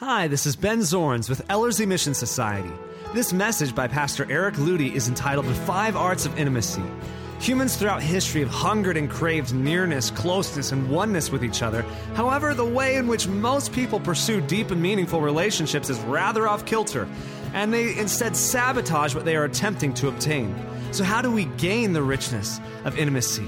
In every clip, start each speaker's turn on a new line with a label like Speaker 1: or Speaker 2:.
Speaker 1: Hi, this is Ben Zorns with Ellerslie Mission Society. This message by Pastor Eric Ludy is entitled The Five Arts of Intimacy. Humans throughout history have hungered and craved nearness, closeness, and oneness with each other. However, the way in which most people pursue deep and meaningful relationships is rather off kilter, and they instead sabotage what they are attempting to obtain. So, how do we gain the richness of intimacy?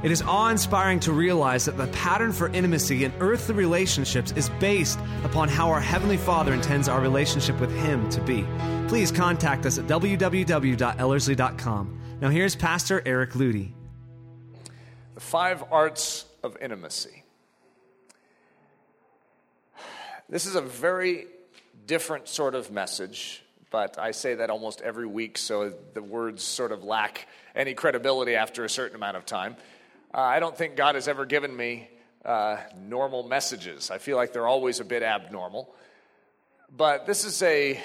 Speaker 1: It is awe inspiring to realize that the pattern for intimacy in earthly relationships is based upon how our Heavenly Father intends our relationship with Him to be. Please contact us at www.ellerslie.com. Now, here's Pastor Eric Ludy.
Speaker 2: The five arts of intimacy. This is a very different sort of message, but I say that almost every week, so the words sort of lack any credibility after a certain amount of time. Uh, I don't think God has ever given me uh, normal messages. I feel like they're always a bit abnormal. But this is a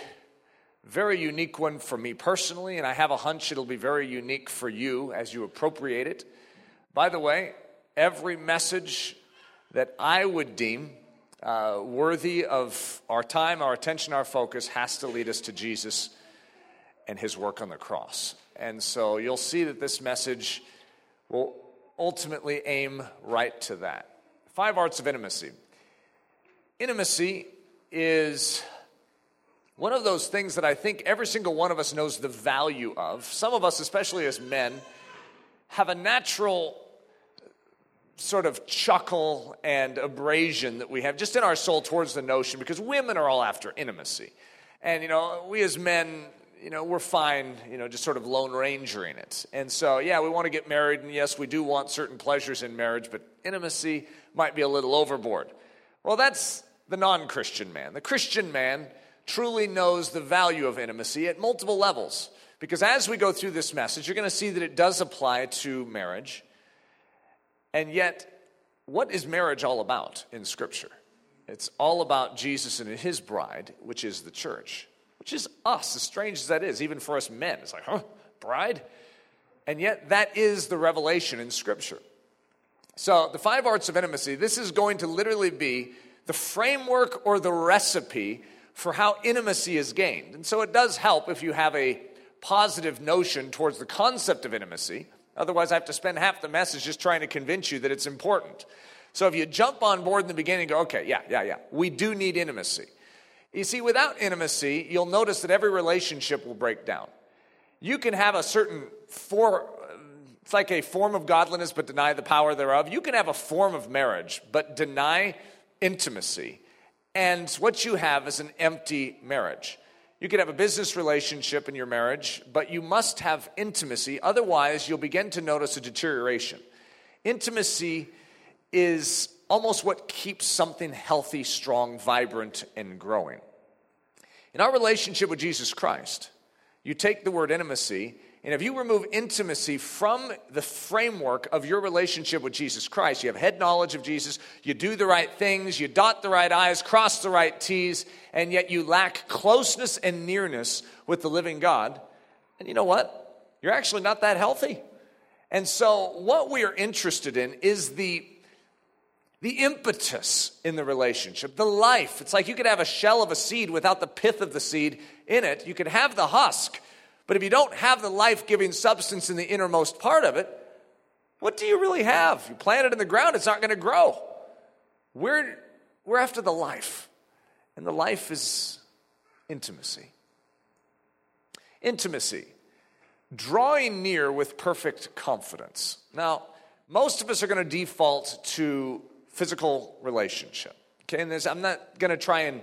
Speaker 2: very unique one for me personally, and I have a hunch it'll be very unique for you as you appropriate it. By the way, every message that I would deem uh, worthy of our time, our attention, our focus has to lead us to Jesus and his work on the cross. And so you'll see that this message will ultimately aim right to that. Five arts of intimacy. Intimacy is one of those things that I think every single one of us knows the value of. Some of us, especially as men, have a natural sort of chuckle and abrasion that we have just in our soul towards the notion because women are all after intimacy. And, you know, we as men you know, we're fine, you know, just sort of lone rangering it. And so, yeah, we want to get married, and yes, we do want certain pleasures in marriage, but intimacy might be a little overboard. Well, that's the non Christian man. The Christian man truly knows the value of intimacy at multiple levels. Because as we go through this message, you're going to see that it does apply to marriage. And yet, what is marriage all about in Scripture? It's all about Jesus and his bride, which is the church which is us, as strange as that is, even for us men. It's like, huh, bride? And yet, that is the revelation in Scripture. So, the five arts of intimacy, this is going to literally be the framework or the recipe for how intimacy is gained. And so, it does help if you have a positive notion towards the concept of intimacy. Otherwise, I have to spend half the message just trying to convince you that it's important. So, if you jump on board in the beginning go, okay, yeah, yeah, yeah, we do need intimacy. You see, without intimacy, you'll notice that every relationship will break down. You can have a certain for it's like a form of godliness but deny the power thereof. You can have a form of marriage but deny intimacy. And what you have is an empty marriage. You can have a business relationship in your marriage, but you must have intimacy. Otherwise, you'll begin to notice a deterioration. Intimacy is almost what keeps something healthy, strong, vibrant, and growing. In our relationship with Jesus Christ, you take the word intimacy, and if you remove intimacy from the framework of your relationship with Jesus Christ, you have head knowledge of Jesus, you do the right things, you dot the right I's, cross the right T's, and yet you lack closeness and nearness with the living God, and you know what? You're actually not that healthy. And so, what we are interested in is the the impetus in the relationship, the life. It's like you could have a shell of a seed without the pith of the seed in it. You could have the husk, but if you don't have the life giving substance in the innermost part of it, what do you really have? You plant it in the ground, it's not going to grow. We're, we're after the life, and the life is intimacy. Intimacy, drawing near with perfect confidence. Now, most of us are going to default to physical relationship. Okay, and this, I'm not going to try and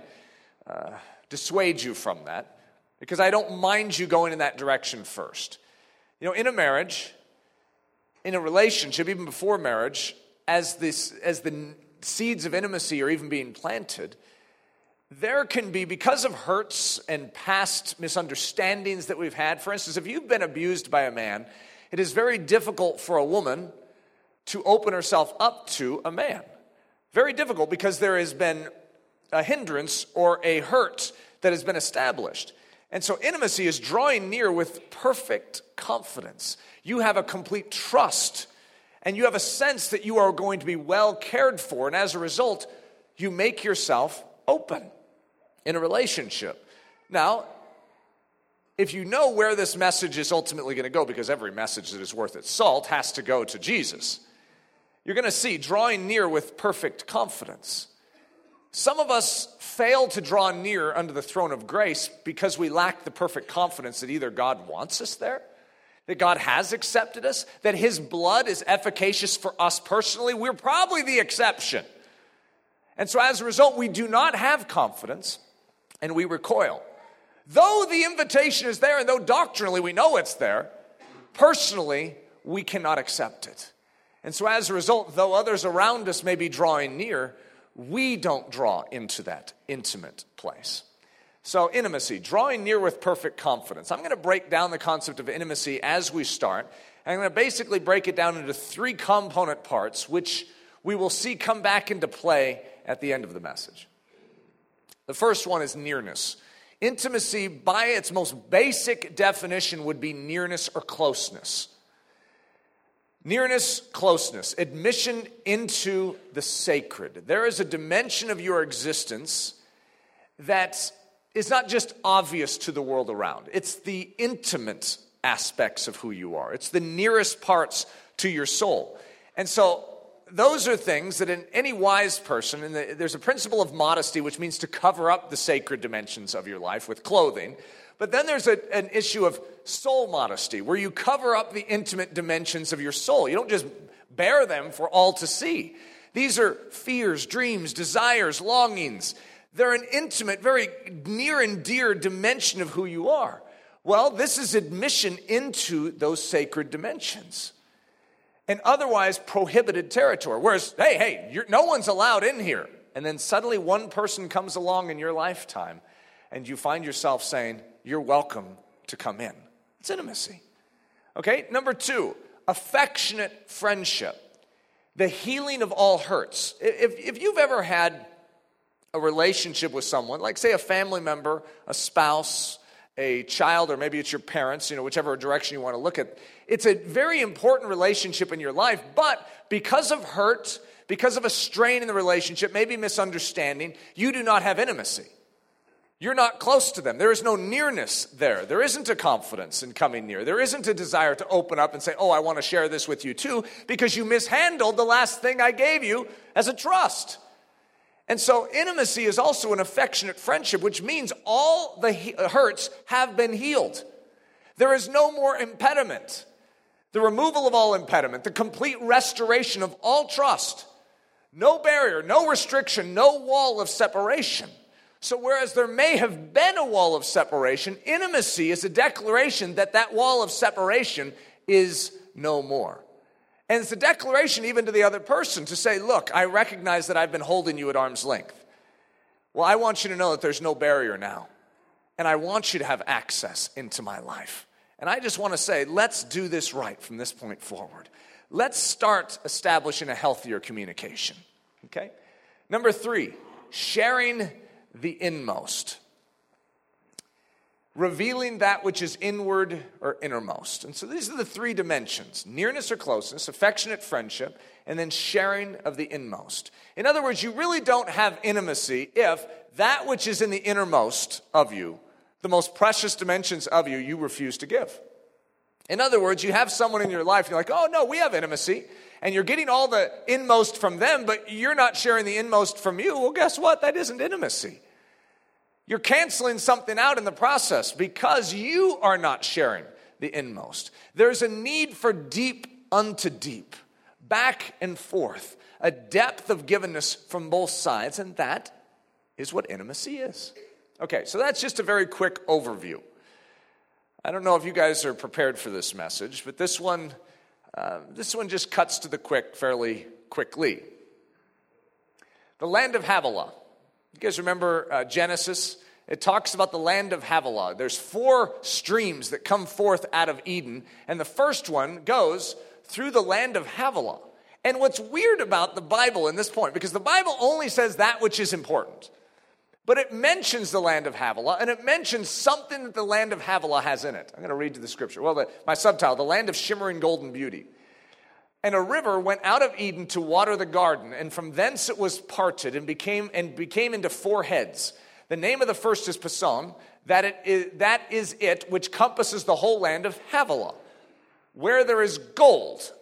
Speaker 2: uh, dissuade you from that because I don't mind you going in that direction first. You know, in a marriage, in a relationship, even before marriage, as, this, as the seeds of intimacy are even being planted, there can be, because of hurts and past misunderstandings that we've had, for instance, if you've been abused by a man, it is very difficult for a woman to open herself up to a man. Very difficult because there has been a hindrance or a hurt that has been established. And so intimacy is drawing near with perfect confidence. You have a complete trust and you have a sense that you are going to be well cared for. And as a result, you make yourself open. in a relationship. Now, if you know where this message is ultimately going to go, because every message that is worth its salt has to go to Jesus, you're going to see drawing near with perfect confidence. Some of us fail to draw near under the throne of grace because we lack the perfect confidence that either God wants us there, that God has accepted us, that His blood is efficacious for us personally. We're probably the exception. And so as a result, we do not have confidence and we recoil. Though the invitation is there and though doctrinally we know it's there, personally, we cannot accept it. And so as a result, though others around us may be drawing near, we don't draw into that intimate place. So, intimacy, drawing near with perfect confidence. I'm going to break down the concept of intimacy as we start. I'm going to basically break it down into three component parts, which we will see come back into play at the end of the message. The first one is nearness. Intimacy, by its most basic definition, would be nearness or closeness. Nearness, closeness, admission into the sacred. There is a dimension of your existence that is not just obvious to the world around, it's the intimate aspects of who you are, it's the nearest parts to your soul. And so, those are things that in any wise person, and the, there's a principle of modesty, which means to cover up the sacred dimensions of your life with clothing. But then there's a, an issue of soul modesty, where you cover up the intimate dimensions of your soul. You don't just bare them for all to see. These are fears, dreams, desires, longings. They're an intimate, very near and dear dimension of who you are. Well, this is admission into those sacred dimensions and otherwise prohibited territory. Whereas, hey, hey, no one's allowed in here. And then suddenly one person comes along in your lifetime and you find yourself saying, You're welcome to come in. It's intimacy. Okay, number two, affectionate friendship, the healing of all hurts. If, if you've ever had a relationship with someone, like say a family member, a spouse, a child, or maybe it's your parents, you know, whichever direction you want to look at, it's a very important relationship in your life, but because of hurt, because of a strain in the relationship, maybe misunderstanding, you do not have intimacy. You're not close to them. There is no nearness there. There isn't a confidence in coming near. There isn't a desire to open up and say, Oh, I want to share this with you too, because you mishandled the last thing I gave you as a trust. And so, intimacy is also an affectionate friendship, which means all the uh, hurts have been healed. There is no more impediment. The removal of all impediment, the complete restoration of all trust, no barrier, no restriction, no wall of separation. So, whereas there may have been a wall of separation, intimacy is a declaration that that wall of separation is no more. And it's a declaration even to the other person to say, Look, I recognize that I've been holding you at arm's length. Well, I want you to know that there's no barrier now. And I want you to have access into my life. And I just want to say, let's do this right from this point forward. Let's start establishing a healthier communication. Okay? Number three, sharing the inmost. Revealing that which is inward or innermost. And so these are the three dimensions nearness or closeness, affectionate friendship, and then sharing of the inmost. In other words, you really don't have intimacy if that which is in the innermost of you, the most precious dimensions of you, you refuse to give. In other words, you have someone in your life, you're like, oh no, we have intimacy and you're getting all the inmost from them, but you're not sharing the inmost from you, well, guess what? That isn't intimacy. You're canceling something out in the process because you are not sharing the inmost. There's a need for deep unto deep, back and forth, a depth of givenness from both sides, and that is what intimacy is. Okay, so that's just a very quick overview. I don't know if you guys are prepared for this message, but this one uh, this one just cuts to the quick fairly quickly. The land of Havilah. You guys remember uh, Genesis? It talks about the land of Havilah. There's four streams that come forth out of Eden, and the first one goes through the land of Havilah. And what's weird about the Bible in this point, because the Bible only says that which is important. But it mentions the land of Havilah, and it mentions something that the land of Havilah has in it. I'm going to read to the scripture. Well, the, my subtitle, The Land of Shimmering Golden Beauty. And a river went out of Eden to water the garden, and from thence it was parted and became, and became into four heads. The name of the first is Pison. That, it is, that is it which compasses the whole land of Havilah, where there is gold.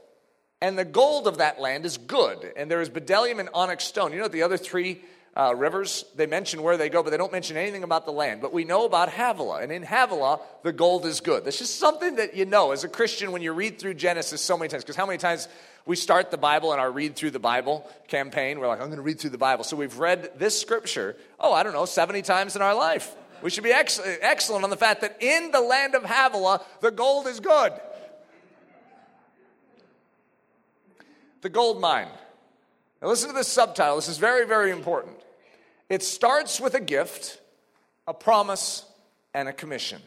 Speaker 2: And the gold of that land is good. And there is bdellium and onyx stone. You know what the other three uh, rivers, they mention where they go, but they don't mention anything about the land. But we know about Havilah, and in Havilah, the gold is good. That's just something that you know as a Christian when you read through Genesis so many times. Because how many times we start the Bible in our read through the Bible campaign? We're like, I'm going to read through the Bible. So we've read this scripture, oh, I don't know, 70 times in our life. We should be ex- excellent on the fact that in the land of Havilah, the gold is good. The gold mine. Now, listen to this subtitle. This is very, very important. It starts with a gift, a promise, and a commission.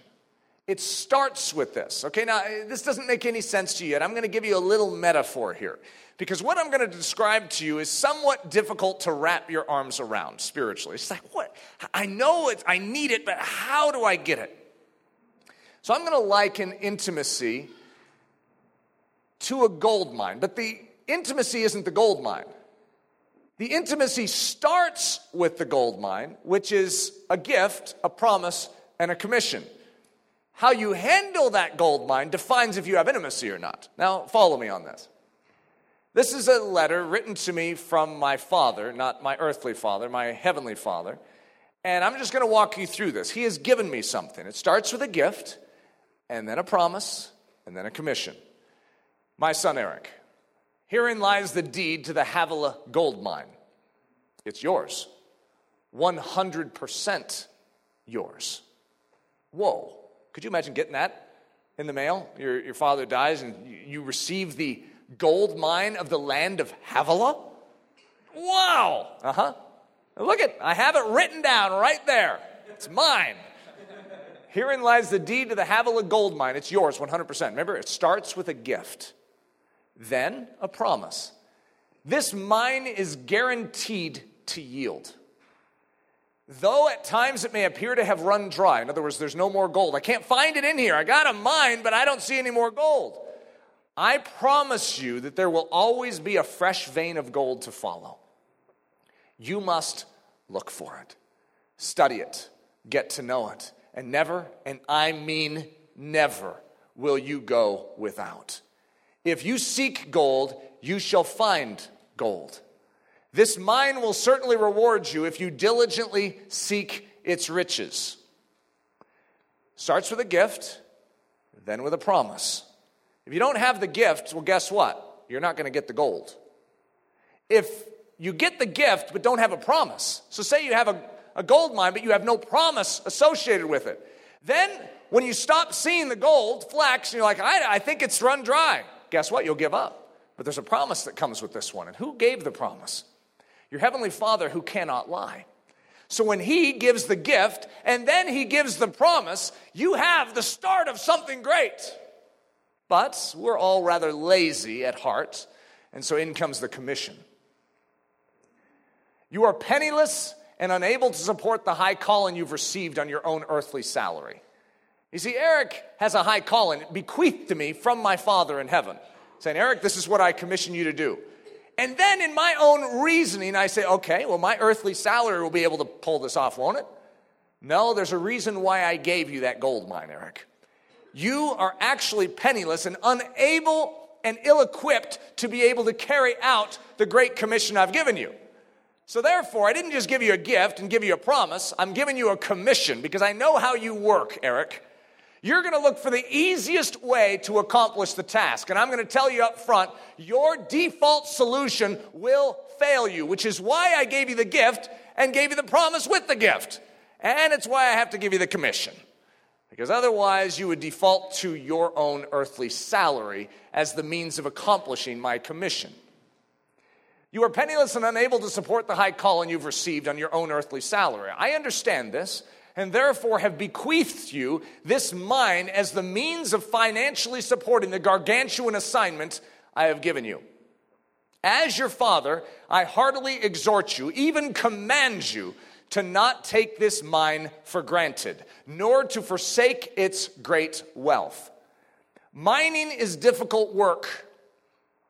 Speaker 2: It starts with this. Okay, now this doesn't make any sense to you yet. I'm going to give you a little metaphor here. Because what I'm going to describe to you is somewhat difficult to wrap your arms around spiritually. It's like, what? I know it, I need it, but how do I get it? So I'm going to liken intimacy to a gold mine, but the intimacy isn't the gold mine. The intimacy starts with the gold mine, which is a gift, a promise, and a commission. How you handle that gold mine defines if you have intimacy or not. Now, follow me on this. This is a letter written to me from my father, not my earthly father, my heavenly father. And I'm just going to walk you through this. He has given me something. It starts with a gift, and then a promise, and then a commission. My son Eric, Herein lies the deed to the Havilah gold mine. It's yours. 100% yours. Whoa. Could you imagine getting that in the mail? Your, your father dies and you, receive the gold mine of the land of Havilah? Wow. Uh huh. Look at, I have it written down right there. It's mine. Herein lies the deed to the Havilah gold mine. It's yours 100%. Remember, it starts with a gift then a promise. This mine is guaranteed to yield. Though at times it may appear to have run dry, in other words, there's no more gold. I can't find it in here. I got a mine, but I don't see any more gold. I promise you that there will always be a fresh vein of gold to follow. You must look for it, study it, get to know it, and never, and I mean never, will you go without. If you seek gold, you shall find gold. This mine will certainly reward you if you diligently seek its riches. Starts with a gift, then with a promise. If you don't have the gift, well, guess what? You're not going to get the gold. If you get the gift but don't have a promise, so say you have a, a gold mine but you have no promise associated with it, then when you stop seeing the gold flecks and you're like, I, I think it's run dry, guess what? You'll give up. But there's a promise that comes with this one. And who gave the promise? Your heavenly Father who cannot lie. So when he gives the gift and then he gives the promise, you have the start of something great. But we're all rather lazy at heart, and so in comes the commission. You are penniless and unable to support the high calling you've received on your own earthly salary. You see, Eric has a high calling bequeathed to me from my Father in heaven, saying, Eric, this is what I commission you to do. And then in my own reasoning, I say, okay, well, my earthly salary will be able to pull this off, won't it? No, there's a reason why I gave you that gold mine, Eric. You are actually penniless and unable and ill equipped to be able to carry out the great commission I've given you. So, therefore, I didn't just give you a gift and give you a promise, I'm giving you a commission because I know how you work, Eric. You're going to look for the easiest way to accomplish the task. And I'm going to tell you up front your default solution will fail you, which is why I gave you the gift and gave you the promise with the gift. And it's why I have to give you the commission. Because otherwise, you would default to your own earthly salary as the means of accomplishing my commission. You are penniless and unable to support the high calling you've received on your own earthly salary. I understand this and therefore have bequeathed you this mine as the means of financially supporting the gargantuan assignment I have given you. As your father, I heartily exhort you, even command you, to not take this mine for granted, nor to forsake its great wealth. Mining is difficult work.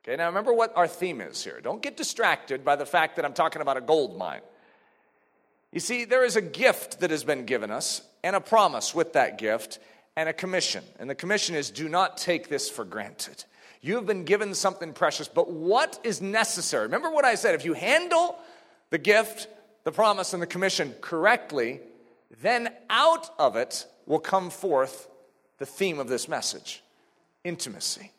Speaker 2: Okay, now remember what our theme is here. Don't get distracted by the fact that I'm talking about a gold mine. You see, there is a gift that has been given us, and a promise with that gift, and a commission. And the commission is do not take this for granted. You have been given something precious, but what is necessary? Remember what I said if you handle the gift, the promise, and the commission correctly, then out of it will come forth the theme of this message intimacy.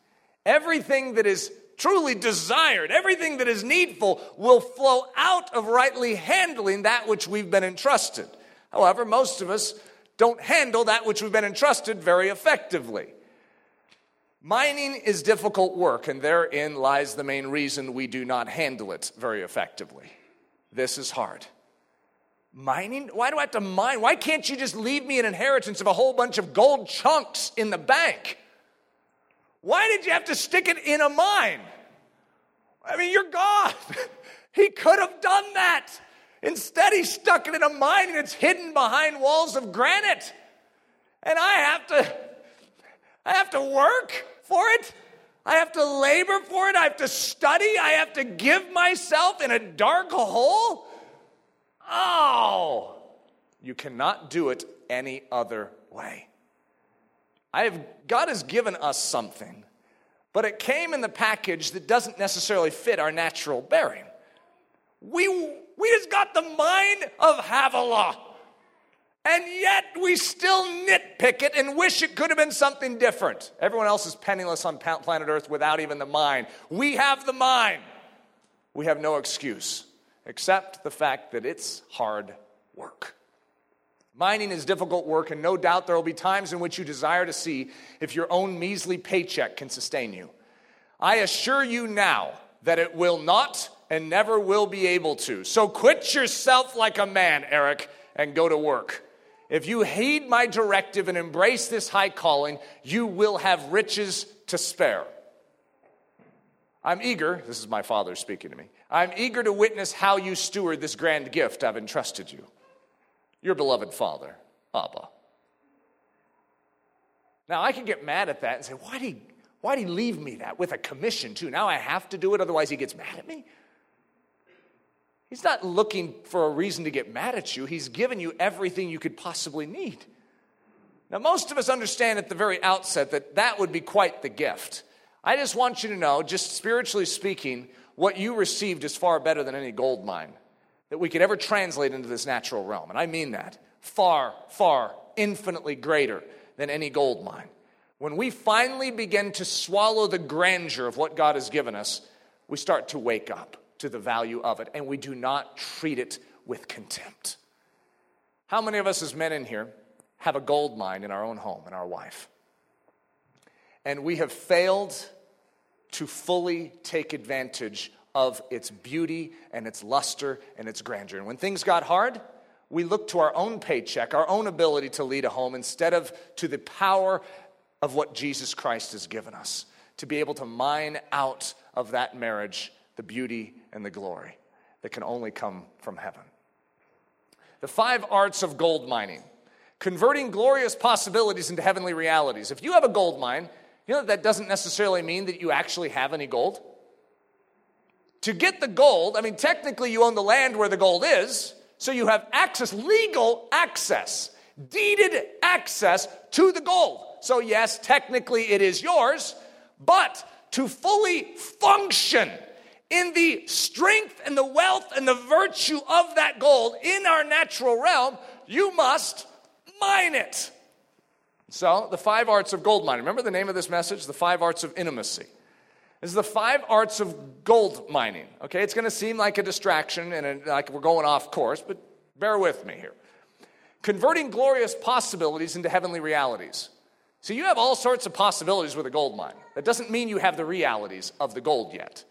Speaker 2: Everything that is truly desired, everything that is needful, will flow out of rightly handling that which we've been entrusted. However, most of us don't handle that which we've been entrusted very effectively. Mining is difficult work, and therein lies the main reason we do not handle it very effectively. This is hard. Mining? Why do I have to mine? Why can't you just leave me an inheritance of a whole bunch of gold chunks in the bank? Why did you have to stick it in a mine? I mean, you're God. he could have done that. Instead, he stuck it in a mine and it's hidden behind walls of granite. And I have to I have to work for it. I have to labor for it. I have to study. I have to give myself in a dark hole. Oh, you cannot do it any other way. I have, God has given us something, but it came in the package that doesn't necessarily fit our natural bearing. We, we just got the mind of Havilah. And yet we still nitpick it and wish it could have been something different. Everyone else is penniless on planet Earth without even the mind. We have the mind. We have no excuse except the fact that it's hard work. Mining is difficult work, and no doubt there will be times in which you desire to see if your own measly paycheck can sustain you. I assure you now that it will not and never will be able to. So quit yourself like a man, Eric, and go to work. If you heed my directive and embrace this high calling, you will have riches to spare. I'm eager, this is my father speaking to me. I'm eager to witness how you steward this grand gift I've entrusted you. Your beloved father, Abba. Now, I can get mad at that and say, why did, he, why did he leave me that with a commission, too? Now I have to do it, otherwise he gets mad at me? He's not looking for a reason to get mad at you. He's given you everything you could possibly need. Now, most of us understand at the very outset that that would be quite the gift. I just want you to know, just spiritually speaking, what you received is far better than any gold mine that we could ever translate into this natural realm. And I mean that. Far, far, infinitely greater than any gold mine. When we finally begin to swallow the grandeur of what God has given us, we start to wake up to the value of it, and we do not treat it with contempt. How many of us, as men in here, have a gold mine in our own home, in our wife? And we have failed to fully take advantage of its beauty and its luster and its grandeur. And when things got hard, we looked to our own paycheck, our own ability to lead a home, instead of to the power of what Jesus Christ has given us to be able to mine out of that marriage the beauty and the glory that can only come from heaven. The five arts of gold mining converting glorious possibilities into heavenly realities. If you have a gold mine, you know that, that doesn't necessarily mean that you actually have any gold. To get the gold, I mean, technically you own the land where the gold is, so you have access, legal access, deeded access to the gold. So, yes, technically it is yours, but to fully function in the strength and the wealth and the virtue of that gold in our natural realm, you must mine it. So, the five arts of gold mining. Remember the name of this message? The five arts of intimacy. Is the five arts of gold mining. Okay, it's going to seem like a distraction and like we're going off course, but bear with me here. Converting glorious possibilities into heavenly realities. So, you have all sorts of possibilities with a gold mine. That doesn't mean you have the realities of the gold yet.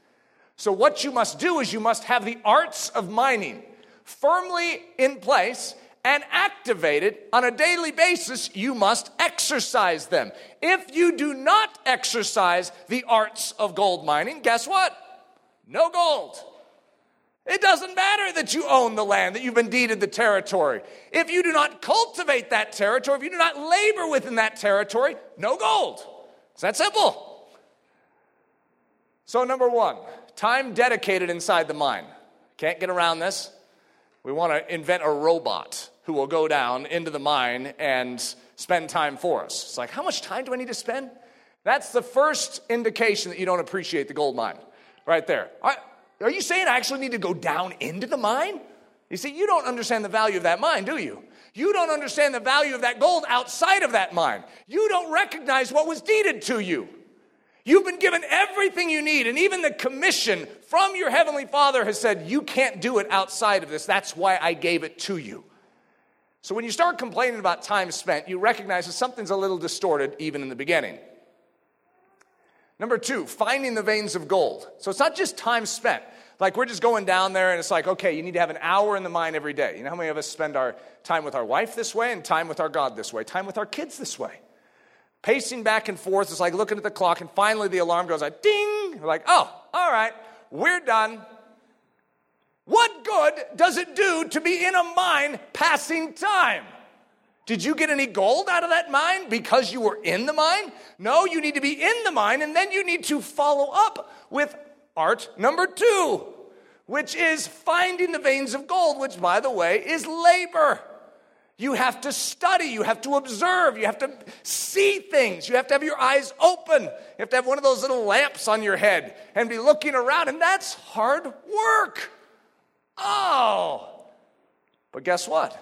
Speaker 2: So, what you must do is you must have the arts of mining firmly in place and activated on a daily basis. You must exercise them. If you do not exercise the arts of gold mining, guess what? No gold. It doesn't matter that you own the land, that you've been deeded the territory. If you do not cultivate that territory, if you do not labor within that territory, no gold. It's that simple. So, number one, time dedicated inside the mine. Can't get around this. We want to invent a robot who will go down into the mine and spend time for us. It's like, how much time do I need to spend? That's the first indication that you don't appreciate the gold mine, right there. Are you saying I actually need to go down into the mine? You see, you don't understand the value of that mine, do you? You don't understand the value of that gold outside of that mine. You don't recognize what was deeded to you. You've been given everything you need, and even the commission from your Heavenly Father has said, You can't do it outside of this. That's why I gave it to you. So when you start complaining about time spent, you recognize that something's a little distorted even in the beginning. Number two, finding the veins of gold. So it's not just time spent. Like we're just going down there and it's like, okay, you need to have an hour in the mine every day. You know how many of us spend our time with our wife this way and time with our God this way, time with our kids this way? Pacing back and forth, it's like looking at the clock, and finally the alarm goes like ding. We're like, oh, all right, we're done. What good does it do to be in a mine passing time? Did you get any gold out of that mine because you were in the mine? No, you need to be in the mine and then you need to follow up with art number two, which is finding the veins of gold, which, by the way, is labor. You have to study, you have to observe, you have to see things, you have to have your eyes open, you have to have one of those little lamps on your head and be looking around, and that's hard work. Oh. But guess what?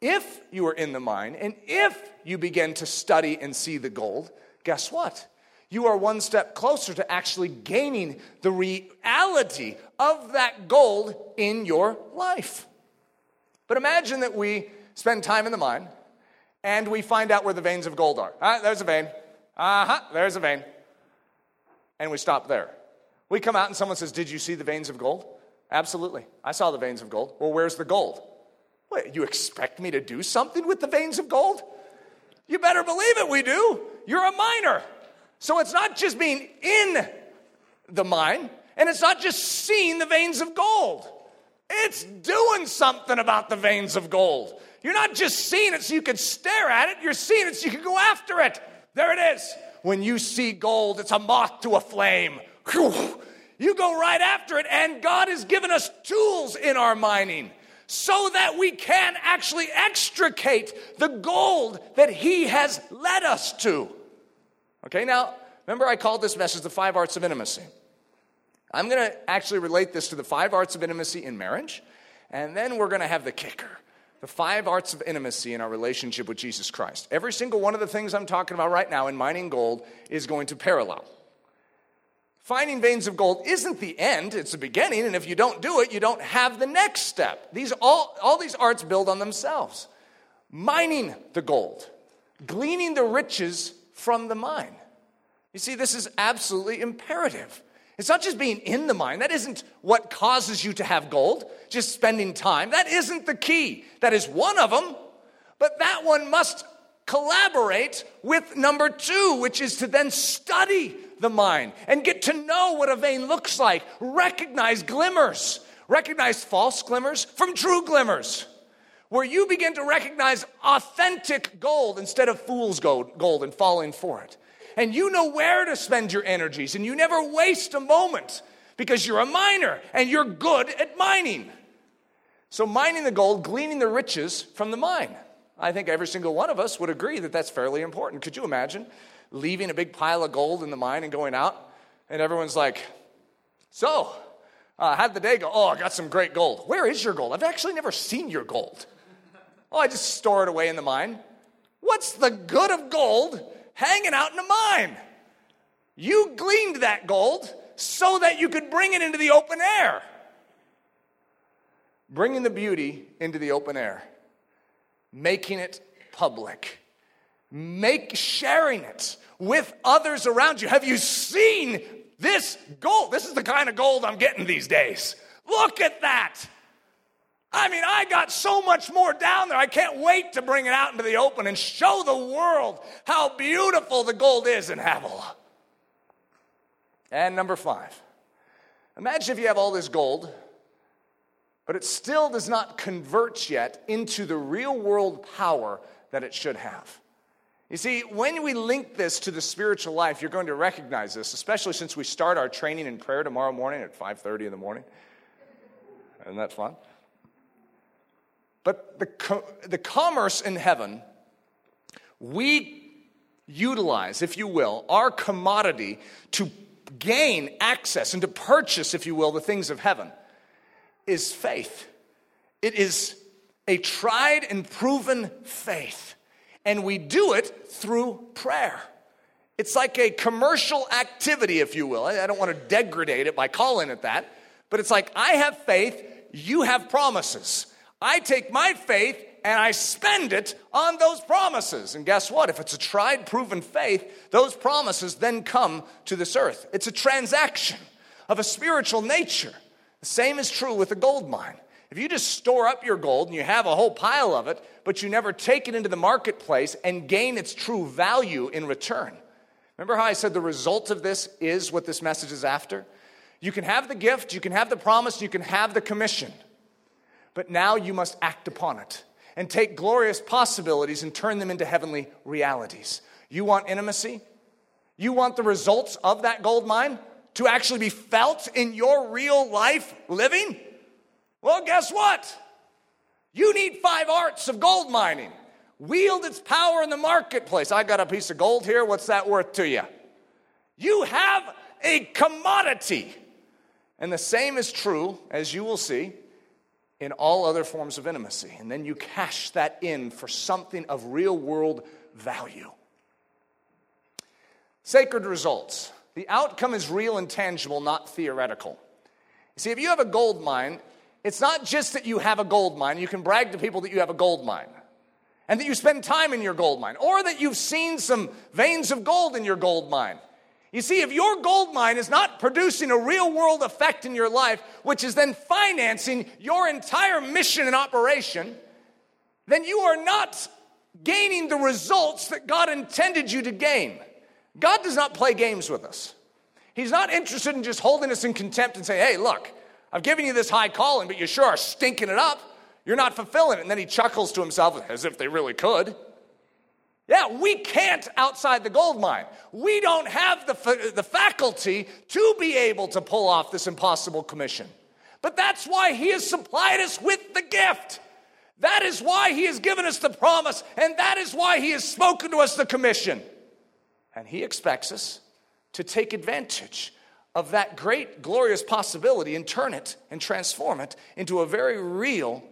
Speaker 2: If you are in the mine and if you begin to study and see the gold, guess what? You are one step closer to actually gaining the reality of that gold in your life. But imagine that we spend time in the mine and we find out where the veins of gold are. Ah, there's a vein. Uh huh, there's a vein. And we stop there. We come out and someone says, Did you see the veins of gold? Absolutely. I saw the veins of gold. Well, where's the gold? What, you expect me to do something with the veins of gold? You better believe it, we do. You're a miner. So it's not just being in the mine, and it's not just seeing the veins of gold. It's doing something about the veins of gold. You're not just seeing it so you can stare at it, you're seeing it so you can go after it. There it is. When you see gold, it's a moth to a flame. You go right after it, and God has given us tools in our mining so that we can actually extricate the gold that He has led us to. Okay, now, remember I called this message the five arts of intimacy. I'm to actually relate this to the five arts of intimacy in marriage, and then we're to have the kicker the five arts of intimacy in our relationship with Jesus Christ. Every single one of the things I'm talking about right now in mining gold is going to parallel. Finding veins of gold isn't the end, it's the beginning, and if you don't do it, you don't have the next step. These all, all these arts build on themselves. Mining the gold, gleaning the riches from the mine. You see, this is absolutely imperative. It's not just being in the mine. That isn't what causes you to have gold, just spending time. That isn't the key. That is one of them, but that one must collaborate with number two, which is to then study the mine and get to know what a vein looks like, recognize glimmers, recognize false glimmers from true glimmers. Where you begin to recognize authentic gold instead of fool's gold, gold and falling for it and you know where to spend your energies, and you never waste a moment because you're a miner and you're good at mining. So, mining the gold, gleaning the riches from the mine. I think every single one of us would agree that that's fairly important. Could you imagine leaving a big pile of gold in the mine and going out, and everyone's like, So, uh, how'd the day go? Oh, I got some great gold. Where is your gold? I've actually never seen your gold. Oh, I just store it away in the mine. What's the good of gold hanging out in a mine. You gleaned that gold so that you could bring it into the open air. Bringing the beauty into the open air, making it public, make sharing it with others around you. Have you seen this gold? This is the kind of gold I'm getting these days. Look at that. I mean, I got so much more down there. I can't wait to bring it out into the open and show the world how beautiful the gold is in Havilah. And number five, imagine if you have all this gold, but it still does not convert yet into the real world power that it should have. You see, when we link this to the spiritual life, you're going to recognize this, especially since we start our training in prayer tomorrow morning at 5:30 in the morning. Isn't that fun? But the, co- the commerce in heaven, we utilize, if you will, our commodity to gain access and to purchase, if you will, the things of heaven is faith. It is a tried and proven faith. And we do it through prayer. It's like a commercial activity, if you will. I don't want to degrade it by calling it that, but it's like I have faith, you have promises. I take my faith and I spend it on those promises. And guess what? If it's a tried, proven faith, those promises then come to this earth. It's a transaction of a spiritual nature. The same is true with a gold mine. If you just store up your gold and you have a whole pile of it, but you never take it into the marketplace and gain its true value in return. Remember how I said the result of this is what this message is after? You can have the gift, you can have the promise, you can have the commission, but now you must act upon it and take glorious possibilities and turn them into heavenly realities. You want intimacy? You want the results of that gold mine to actually be felt in your real life living? Well, guess what? You need five arts of gold mining. Wield its power in the marketplace. I got a piece of gold here. What's that worth to you? You have a commodity. And the same is true, as you will see, in all other forms of intimacy. And then you cash that in for something of real world value. Sacred results. The outcome is real and tangible, not theoretical. See, if you have a gold mine, it's not just that you have a gold mine, you can brag to people that you have a gold mine and that you spend time in your gold mine, or that you've seen some veins of gold in your gold mine. You see, if your gold mine is not producing a real world effect in your life, which is then financing your entire mission and operation, then you are not gaining the results that God intended you to gain. God does not play games with us. He's not interested in just holding us in contempt and saying, hey, look, I've given you this high calling, but you sure are stinking it up. You're not fulfilling it. And then he chuckles to himself as if they really could. Yeah, we can't outside the gold mine. We don't have the, the faculty to be able to pull off this impossible commission. But that's why He has supplied us with the gift. That is why He has given us the promise, and that is why He has spoken to us the commission. And He expects us to take advantage of that great, glorious possibility and turn it and transform it into a very real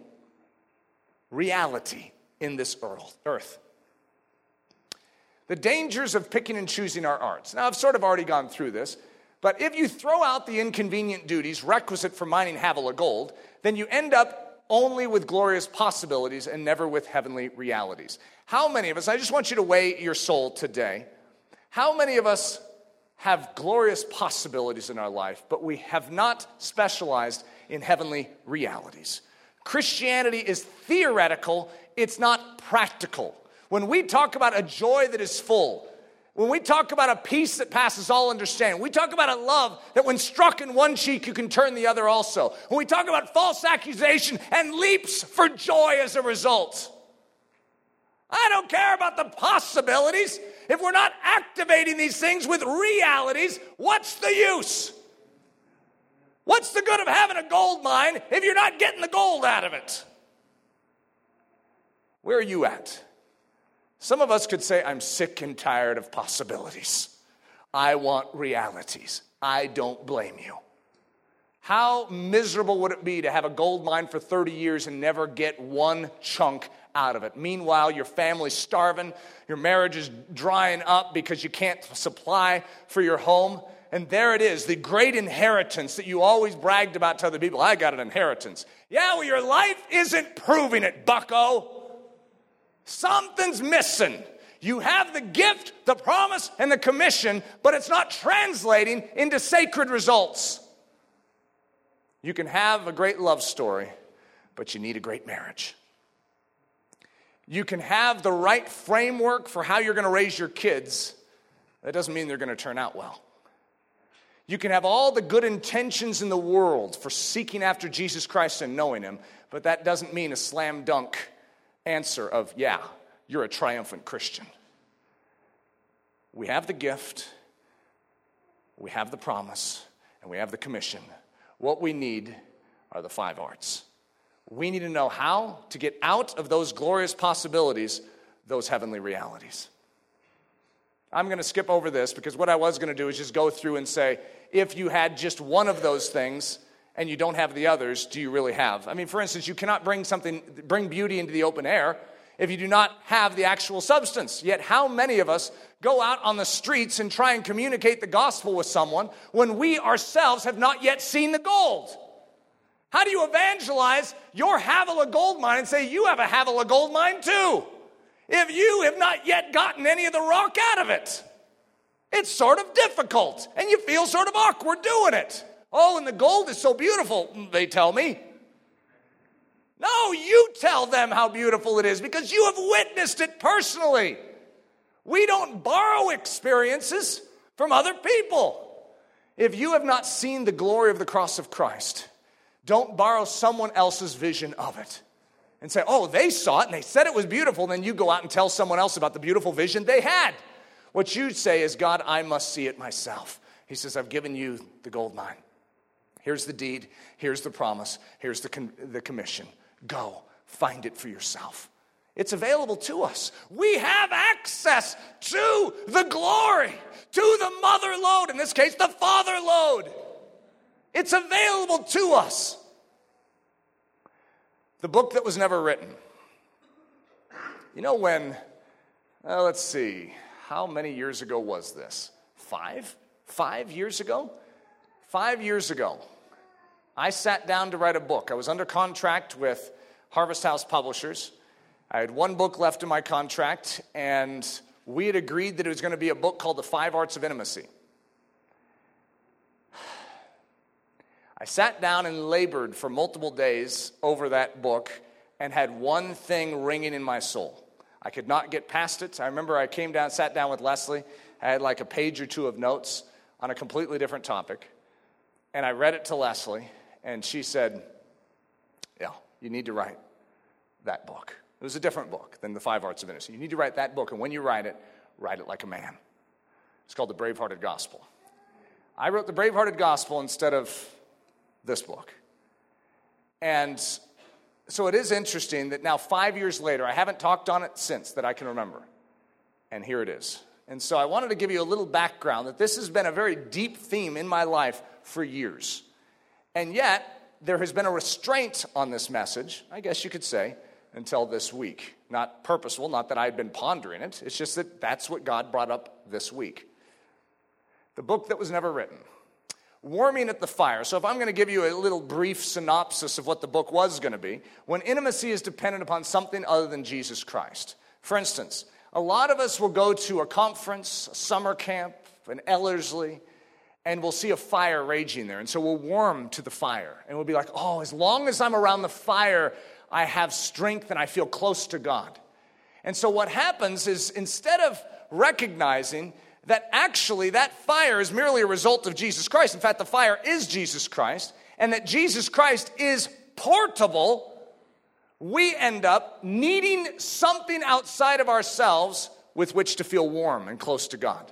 Speaker 2: reality in this earth the dangers of picking and choosing our arts. Now, I've sort of already gone through this, but if you throw out the inconvenient duties requisite for mining Havilah gold, then you end up only with glorious possibilities and never with heavenly realities. How many of us, I just want you to weigh your soul today, how many of us have glorious possibilities in our life, but we have not specialized in heavenly realities? Christianity is theoretical, it's not practical. When we talk about a joy that is full, when we talk about a peace that passes all understanding, we talk about a love that when struck in one cheek, you can turn the other also. When we talk about false accusation and leaps for joy as a result. I don't care about the possibilities. If we're not activating these things with realities, what's the use? What's the good of having a gold mine if you're not getting the gold out of it? Where are you at? Some of us could say, I'm sick and tired of possibilities. I want realities. I don't blame you. How miserable would it be to have a gold mine for 30 years and never get one chunk out of it? Meanwhile, your family's starving, your marriage is drying up because you can't supply for your home. And there it is, the great inheritance that you always bragged about to other people. I got an inheritance. Yeah, well, your life isn't proving it, bucko. Something's missing. You have the gift, the promise, and the commission, but it's not translating into sacred results. You can have a great love story, but you need a great marriage. You can have the right framework for how you're going to raise your kids. That doesn't mean they're going to turn out well. You can have all the good intentions in the world for seeking after Jesus Christ and knowing Him, but that doesn't mean a slam dunk answer of, yeah, you're a triumphant Christian. We have the gift, we have the promise, and we have the commission. What we need are the five arts. We need to know how to get out of those glorious possibilities, those heavenly realities. I'm going to skip over this because what I was going to do is just go through and say, if you had just one of those things and you don't have the others, do you really have? I mean, for instance, you cannot bring something, bring beauty into the open air if you do not have the actual substance. Yet, how many of us go out on the streets and try and communicate the gospel with someone when we ourselves have not yet seen the gold? How do you evangelize your Havilah gold mine and say you have a Havilah gold mine too? If you have not yet gotten any of the rock out of it, it's sort of difficult and you feel sort of awkward doing it. Oh, and the gold is so beautiful, they tell me. No, you tell them how beautiful it is because you have witnessed it personally. We don't borrow experiences from other people. If you have not seen the glory of the cross of Christ, don't borrow someone else's vision of it and say, oh, they saw it and they said it was beautiful. Then you go out and tell someone else about the beautiful vision they had. What you say is, God, I must see it myself. He says, I've given you the gold mine. Here's the deed. Here's the promise. Here's the, con- the commission. Go, find it for yourself. It's available to us. We have access to the glory, to the mother lode, in this case, the father lode. It's available to us. The book that was never written. You know, when, uh, let's see, how many years ago was this? Five? Five years ago? Five years ago, I sat down to write a book. I was under contract with Harvest House Publishers. I had one book left in my contract, and we had agreed that it was going to be a book called The Five Arts of Intimacy. I sat down and labored for multiple days over that book and had one thing ringing in my soul. I could not get past it. I remember I came down, sat down with Leslie. I had like a page or two of notes on a completely different topic. And I read it to Leslie, and she said, Yeah, you need to write that book. It was a different book than The Five Arts of Intimacy. You need to write that book, and when you write it, write it like a man. It's called The Bravehearted Gospel. I wrote The Bravehearted Gospel instead of this book. And so it is interesting that now, five years later, I haven't talked on it since that I can remember. And here it is. And so I wanted to give you a little background that this has been a very deep theme in my life for years. And yet, there has been a restraint on this message, I guess you could say, until this week. Not purposeful, not that I had been pondering it, it's just that that's what God brought up this week. The book that was never written warming at the fire. So, if I'm going to give you a little brief synopsis of what the book was going to be, when intimacy is dependent upon something other than Jesus Christ. For instance, a lot of us will go to a conference, a summer camp, an Ellerslie, and we'll see a fire raging there. And so we'll warm to the fire. And we'll be like, oh, as long as I'm around the fire, I have strength and I feel close to God. And so what happens is instead of recognizing that actually that fire is merely a result of Jesus Christ. In fact, the fire is Jesus Christ, and that Jesus Christ is portable, we end up needing something outside of ourselves with which to feel warm and close to God.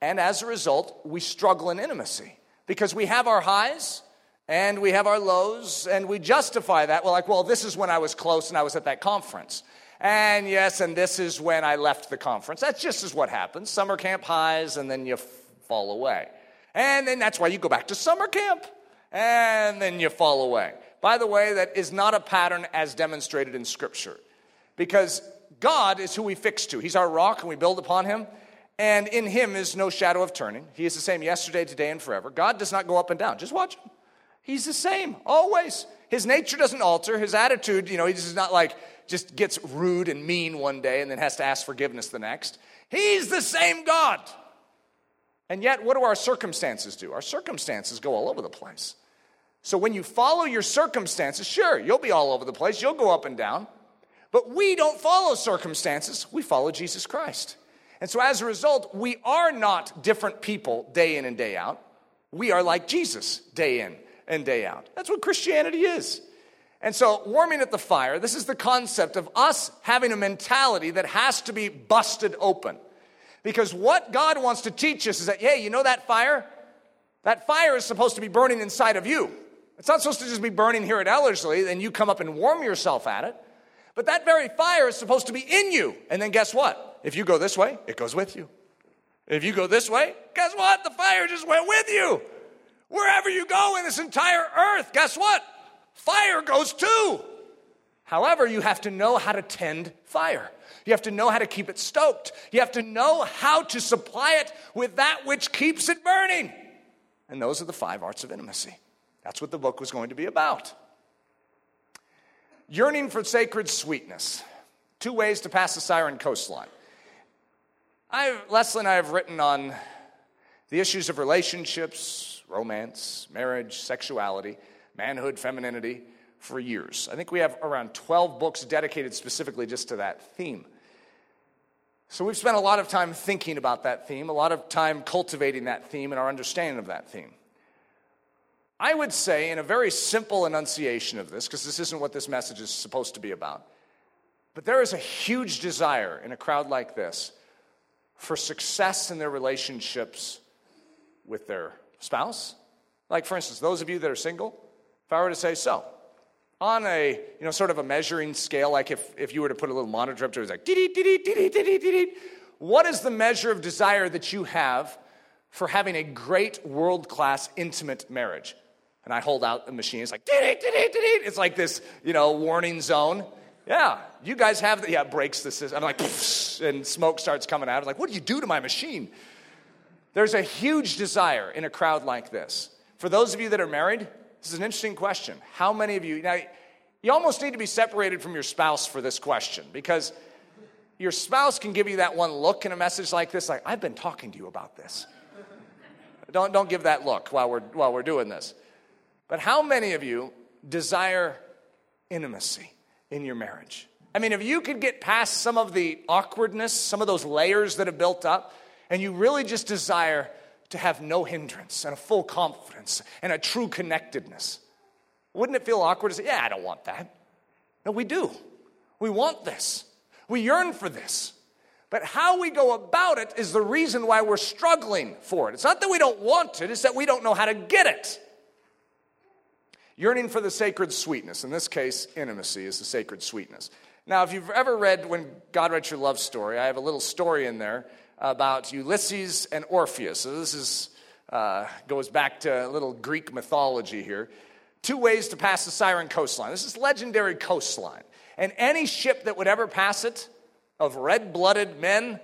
Speaker 2: And as a result, we struggle in intimacy because we have our highs and we have our lows, and we justify that. We're like, well, this is when I was close and I was at that conference. And yes, and this is when I left the conference. That's just as what happens summer camp highs, and then you fall away. And then that's why you go back to summer camp, and then you fall away. By the way, that is not a pattern as demonstrated in Scripture, because God is who we fix to. He's our rock, and we build upon Him. And in Him is no shadow of turning. He is the same yesterday, today, and forever. God does not go up and down. Just watch Him. He's the same, always. His nature doesn't alter. His attitude, you know, he's not like, just gets rude and mean one day and then has to ask forgiveness the next. He's the same God. And yet, what do our circumstances do? Our circumstances go all over the place. So when you follow your circumstances, sure, you'll be all over the place, you'll go up and down. But we don't follow circumstances, we follow Jesus Christ. And so as a result, we are not different people day in and day out. We are like Jesus day in and day out. That's what Christianity is. And so, warming at the fire, this is the concept of us having a mentality that has to be busted open. Because what God wants to teach us is that, hey, you know that fire? That fire is supposed to be burning inside of you. It's not supposed to just be burning here at Ellerslie, then you come up and warm yourself at it. But that very fire is supposed to be in you. And then guess what? If you go this way, it goes with you. If you go this way, guess what? The fire just went with you. Wherever you go in this entire earth, guess what? Fire goes too. However, you have to know how to tend fire. You have to know how to keep it stoked. You have to know how to supply it with that which keeps it burning. And those are the five arts of intimacy. That's what the book was going to be about. Yearning for sacred sweetness. Two ways to pass the siren coastline. I, Leslie and I have written on the issues of relationships, romance, marriage, sexuality, manhood, femininity for years. I think we have around 12 books dedicated specifically just to that theme. So we've spent a lot of time thinking about that theme, a lot of time cultivating that theme and our understanding of that theme. I would say, in a very simple enunciation of this, because this isn't what this message is supposed to be about, but there is a huge desire in a crowd like this for success in their relationships with their spouse. Like, for instance, those of you that are single, if I were to say so, on a you know sort of a measuring scale, like if, if you were to put a little monitor up to it, it's like what is the measure of desire that you have for having a great world-class intimate marriage? And I hold out the machine, it's like it's like this, you know, warning zone. Yeah, you guys have the, yeah, breaks the system. I'm like, and smoke starts coming out. I'm like, what do you do to my machine? There's a huge desire in a crowd like this. For those of you that are married, this is an interesting question. How many of you, now, you almost need to be separated from your spouse for this question because your spouse can give you that one look in a message like this, like, I've been talking to you about this. don't, don't give that look while we're, while we're doing this. But how many of you desire intimacy? in your marriage. I mean, if you could get past some of the awkwardness, some of those layers that have built up, and you really just desire to have no hindrance and a full confidence and a true connectedness, wouldn't it feel awkward to say, Yeah, I don't want that? No, we do. We want this. We yearn for this. But how we go about it is the reason why we're struggling for it. It's not that we don't want it, it's that we don't know how to get it. Yearning for the sacred sweetness. In this case, intimacy is the sacred sweetness. Now, if you've ever read When God Writes Your Love Story, I have a little story in there about Ulysses and Orpheus. So this is, uh, goes back to a little Greek mythology here. Two ways to pass the Siren coastline. This is legendary coastline. And any ship that would ever pass it of red blooded men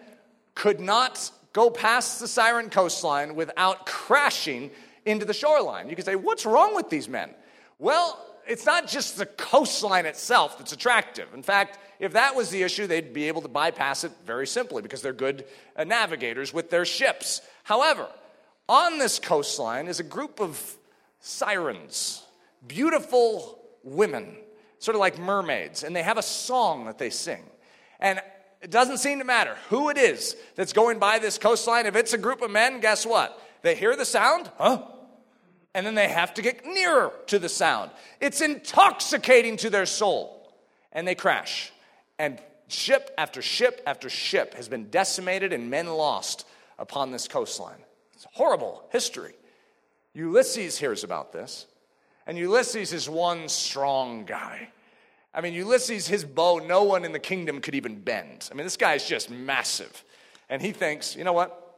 Speaker 2: could not go past the Siren coastline without crashing into the shoreline. You could say, What's wrong with these men? Well, it's not just the coastline itself that's attractive. In fact, if that was the issue, they'd be able to bypass it very simply because they're good uh, navigators with their ships. However, on this coastline is a group of sirens, beautiful women, sort of like mermaids, and they have a song that they sing. And it doesn't seem to matter who it is that's going by this coastline. If it's a group of men, guess what? They hear the sound, huh? and then they have to get nearer to the sound. It's intoxicating to their soul. And they crash. And ship after ship after ship has been decimated and men lost upon this coastline. It's horrible history. Ulysses hears about this. And Ulysses is one strong guy. I mean, Ulysses, his bow, no one in the kingdom could even bend. I mean, this guy's just massive. And he thinks, you know what?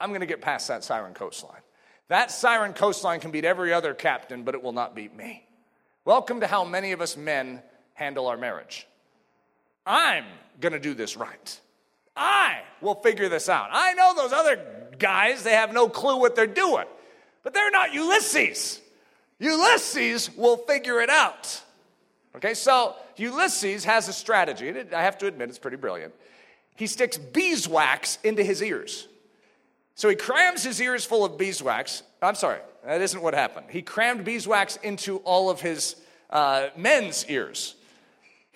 Speaker 2: I'm going to get past that siren coastline. That siren coastline can beat every other captain, but it will not beat me. Welcome to how many of us men handle our marriage. I'm going to do this right. I will figure this out. I know those other guys, they have no clue what they're doing, but they're not Ulysses. Ulysses will figure it out. Okay, so Ulysses has a strategy. and I have to admit, it's pretty brilliant. He sticks beeswax into his ears. So he crams his ears full of beeswax. I'm sorry, that isn't what happened. He crammed beeswax into all of his uh, men's ears.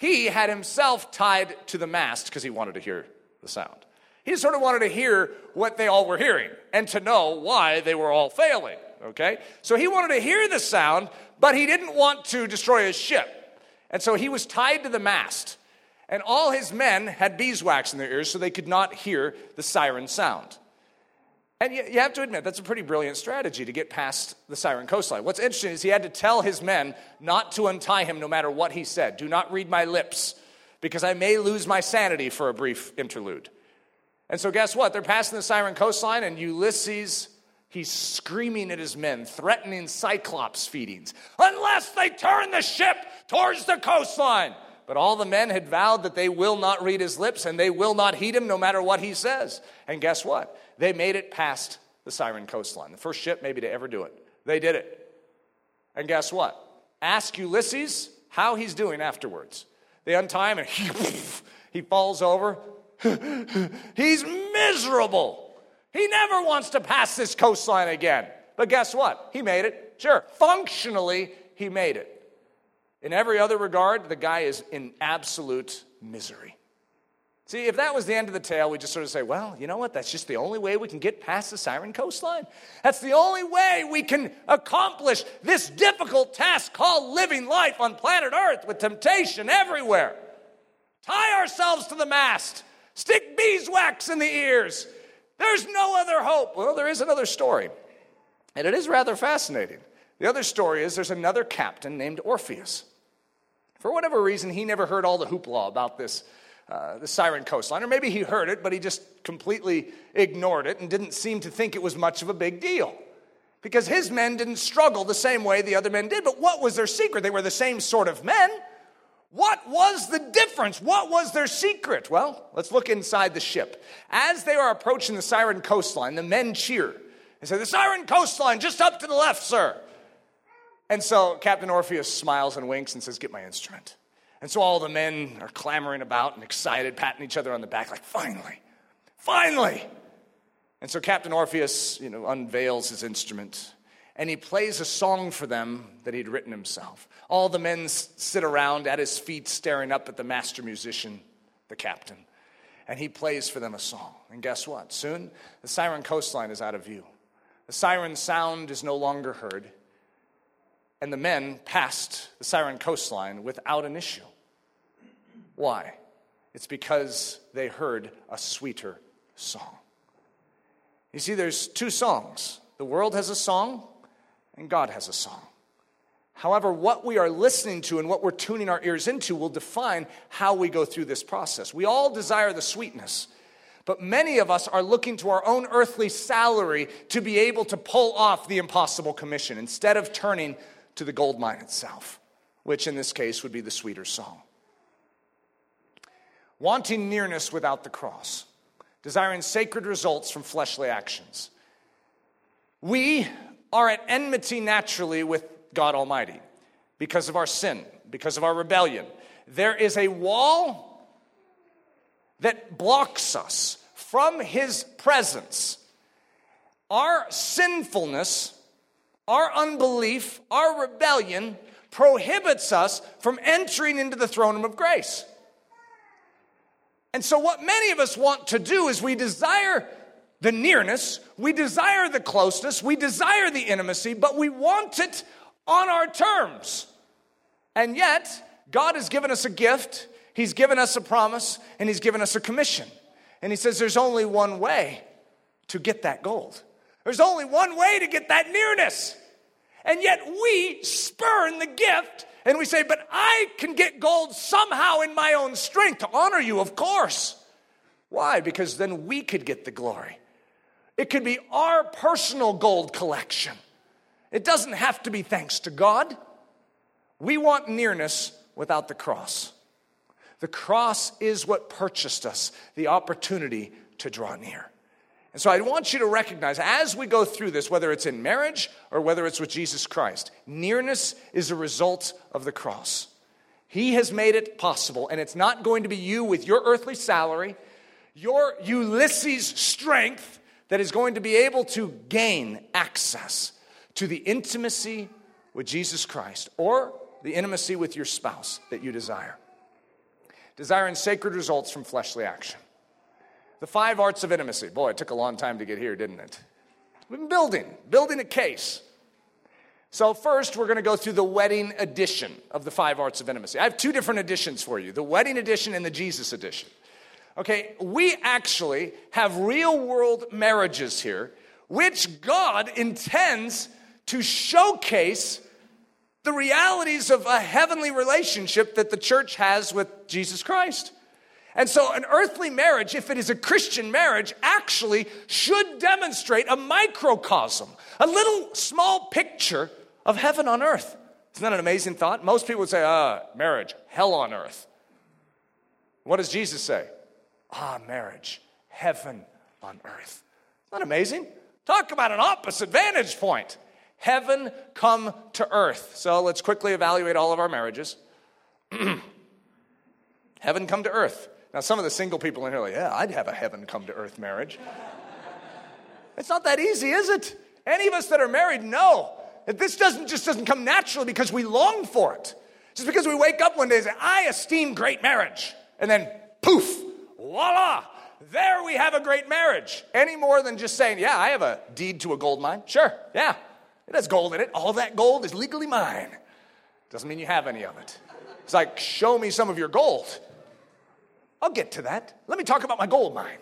Speaker 2: He had himself tied to the mast because he wanted to hear the sound. He sort of wanted to hear what they all were hearing and to know why they were all failing. Okay? So he wanted to hear the sound, but he didn't want to destroy his ship. And so he was tied to the mast. And all his men had beeswax in their ears so they could not hear the siren sound. And you, you, have to admit, that's a pretty brilliant strategy to get past the Siren coastline. What's interesting is he had to tell his men not to untie him no matter what he said. Do not read my lips, because I may lose my sanity for a brief interlude. And so, guess what? They're passing the Siren coastline, and Ulysses, he's screaming at his men, threatening Cyclops feedings, unless they turn the ship towards the coastline. But all the men had vowed that they will not read his lips and they will not heed him no matter what he says. And guess what? They made it past the Siren coastline. The first ship, maybe, to ever do it. They did it. And guess what? Ask Ulysses how he's doing afterwards. They untie him and he, he falls over. he's miserable. He never wants to pass this coastline again. But guess what? He made it. Sure, functionally, he made it. In every other regard, the guy is in absolute misery. See, if that was the end of the tale, we just sort of say, well, you know what? That's just the only way we can get past the Siren coastline. That's the only way we can accomplish this difficult task called living life on planet Earth with temptation everywhere. Tie ourselves to the mast, stick beeswax in the ears. There's no other hope. Well, there is another story, and it is rather fascinating. The other story is there's another captain named Orpheus. For whatever reason, he never heard all the hoopla about this uh, the Siren coastline, or maybe he heard it, but he just completely ignored it and didn't seem to think it was much of a big deal. Because his men didn't struggle the same way the other men did. But what was their secret? They were the same sort of men. What was the difference? What was their secret? Well, let's look inside the ship. As they are approaching the Siren coastline, the men cheer and say, The Siren coastline, just up to the left, sir. And so Captain Orpheus smiles and winks and says, Get my instrument. And so all the men are clamoring about and excited, patting each other on the back, like, finally, finally. And so Captain Orpheus, you know, unveils his instrument and he plays a song for them that he'd written himself. All the men sit around at his feet, staring up at the master musician, the captain. And he plays for them a song. And guess what? Soon, the siren coastline is out of view. The siren sound is no longer heard. And the men passed the siren coastline without an issue. Why? It's because they heard a sweeter song. You see, there's two songs the world has a song, and God has a song. However, what we are listening to and what we're tuning our ears into will define how we go through this process. We all desire the sweetness, but many of us are looking to our own earthly salary to be able to pull off the impossible commission instead of turning to the gold mine itself, which in this case would be the sweeter song wanting nearness without the cross, desiring sacred results from fleshly actions. We are at enmity naturally with God Almighty because of our sin, because of our rebellion. There is a wall that blocks us from His presence. Our sinfulness, our unbelief, our rebellion prohibits us from entering into the throne room of grace. And so, what many of us want to do is we desire the nearness, we desire the closeness, we desire the intimacy, but we want it on our terms. And yet, God has given us a gift, He's given us a promise, and He's given us a commission. And He says there's only one way to get that gold. There's only one way to get that nearness. And yet we spurn the gift and we say, but I can get gold somehow in my own strength to honor you, of course. Why? Because then we could get the glory. It could be our personal gold collection. It doesn't have to be thanks to God. We want nearness without the cross. The cross is what purchased us the opportunity to draw near. And so I want you to recognize as we go through this, whether it's in marriage or whether it's with Jesus Christ, nearness is a result of the cross. He has made it possible, and it's not going to be you with your earthly salary, your Ulysses strength that is going to be able to gain access to the intimacy with Jesus Christ or the intimacy with your spouse that you desire. Desiring sacred results from fleshly action. The five arts of intimacy. Boy, it took a long time to get here, didn't it? We've been building, building a case. So, first, we're going to go through the wedding edition of the five arts of intimacy. I have two different editions for you the wedding edition and the Jesus edition. Okay, we actually have real world marriages here which God intends to showcase the realities of a heavenly relationship that the church has with Jesus Christ. And so, an earthly marriage, if it is a Christian marriage, actually should demonstrate a microcosm, a little small picture of heaven on earth. Isn't that an amazing thought? Most people would say, ah, marriage, hell on earth. What does Jesus say? Ah, marriage, heaven on earth. Isn't that amazing? Talk about an opposite vantage point. Heaven come to earth. So let's quickly evaluate all of our marriages. heaven come to earth. Now, some of the single people in here are like, yeah, I'd have a heaven come to earth marriage. it's not that easy, is it? Any of us that are married know that this doesn't just doesn't come naturally because we long for it. Just because we wake up one day and say, I esteem great marriage. And then poof, voila, there we have a great marriage. Any more than just saying, yeah, I have a deed to a gold mine. Sure, yeah, it has gold in it. All that gold is legally mine. Doesn't mean you have any of it. It's like, show me some of your gold. I'll get to that. Let me talk about my gold mine.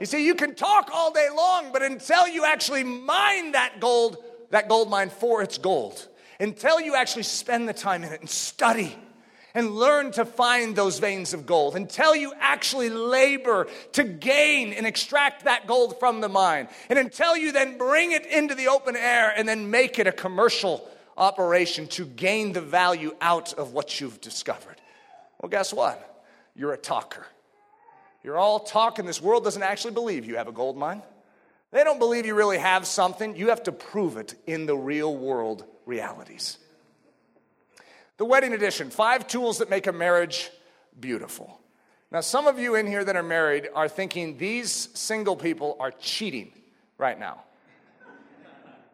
Speaker 2: You see, you can talk all day long, but until you actually mine that gold, that gold mine for its gold, until you actually spend the time in it and study and learn to find those veins of gold, until you actually labor to gain and extract that gold from the mine, and until you then bring it into the open air and then make it a commercial operation to gain the value out of what you've discovered. Well, guess what? You're a talker. You're all talk, and this world doesn't actually believe you have a gold mine. They don't believe you really have something. You have to prove it in the real world realities. The wedding edition five tools that make a marriage beautiful. Now, some of you in here that are married are thinking these single people are cheating right now.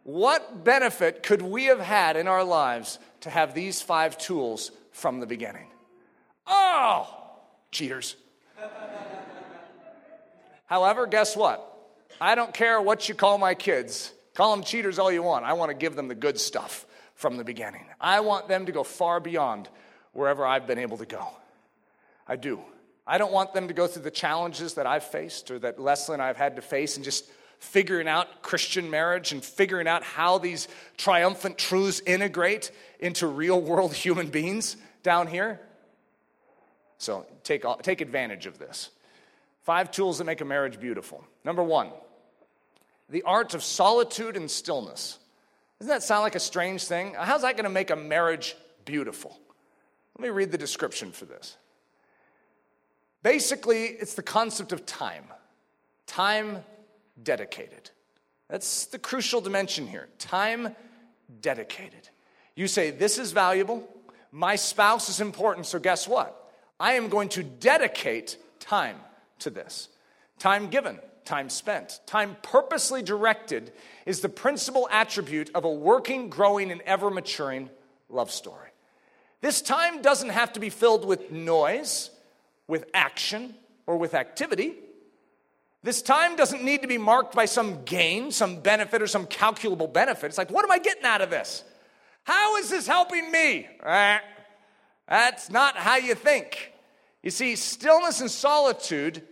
Speaker 2: What benefit could we have had in our lives to have these five tools from the beginning? Oh, Cheaters. However, guess what? I don't care what you call my kids. Call them cheaters all you want. I want to give them the good stuff from the beginning. I want them to go far beyond wherever I've been able to go. I do. I don't want them to go through the challenges that I've faced or that Leslie and I have had to face and just figuring out Christian marriage and figuring out how these triumphant truths integrate into real world human beings down here. So take, take advantage of this. Five tools that make a marriage beautiful. Number one, the art of solitude and stillness. Doesn't that sound like a strange thing? How's that going to make a marriage beautiful? Let me read the description for this. Basically, it's the concept of time, time dedicated. That's the crucial dimension here. Time dedicated. You say, This is valuable. My spouse is important, so guess what? I am going to dedicate time to this. Time given, time spent, time purposely directed is the principal attribute of a working, growing, and ever maturing love story. This time doesn't have to be filled with noise, with action, or with activity. This time doesn't need to be marked by some gain, some benefit, or some calculable benefit. It's like, what am I getting out of this? How is this helping me? Eh. That's not how you think. You see, stillness and solitude,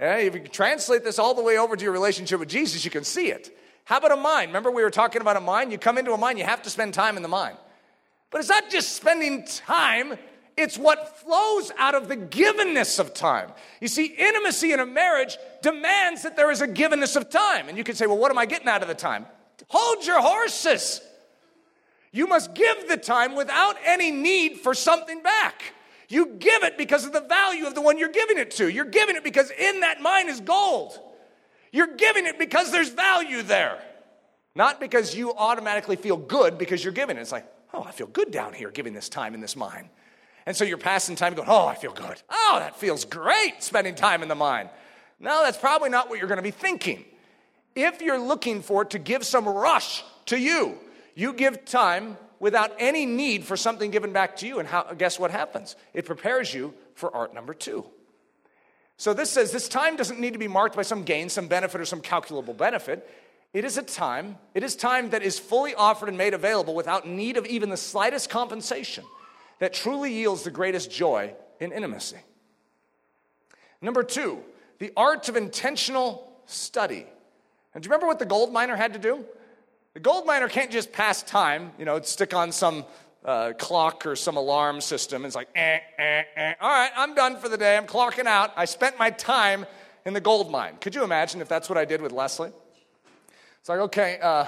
Speaker 2: eh, if you translate this all the way over to your relationship with Jesus, you can see it. How about a mind? Remember, we were talking about a mind? You come into a mind, you have to spend time in the mind. But it's not just spending time, it's what flows out of the givenness of time. You see, intimacy in a marriage demands that there is a givenness of time. And you can say, well, what am I getting out of the time? Hold your horses. You must give the time without any need for something back. You give it because of the value of the one you're giving it to. You're giving it because in that mine is gold. You're giving it because there's value there. Not because you automatically feel good because you're giving it. It's like, oh, I feel good down here giving this time in this mine. And so you're passing time going, oh, I feel good. Oh, that feels great spending time in the mine. No, that's probably not what you're going to be thinking. If you're looking for it to give some rush to you, you give time without any need for something given back to you. And how, guess what happens? It prepares you for art number two. So this says this time doesn't need to be marked by some gain, some benefit, or some calculable benefit. It is a time, it is time that is fully offered and made available without need of even the slightest compensation that truly yields the greatest joy in intimacy. Number two, the art of intentional study. And do you remember what the gold miner had to do? The gold miner can't just pass time, you know, stick on some uh, clock or some alarm system. It's like, eh, eh, eh. all right, I'm done for the day. I'm clocking out. I spent my time in the gold mine. Could you imagine if that's what I did with Leslie? It's like, okay, uh,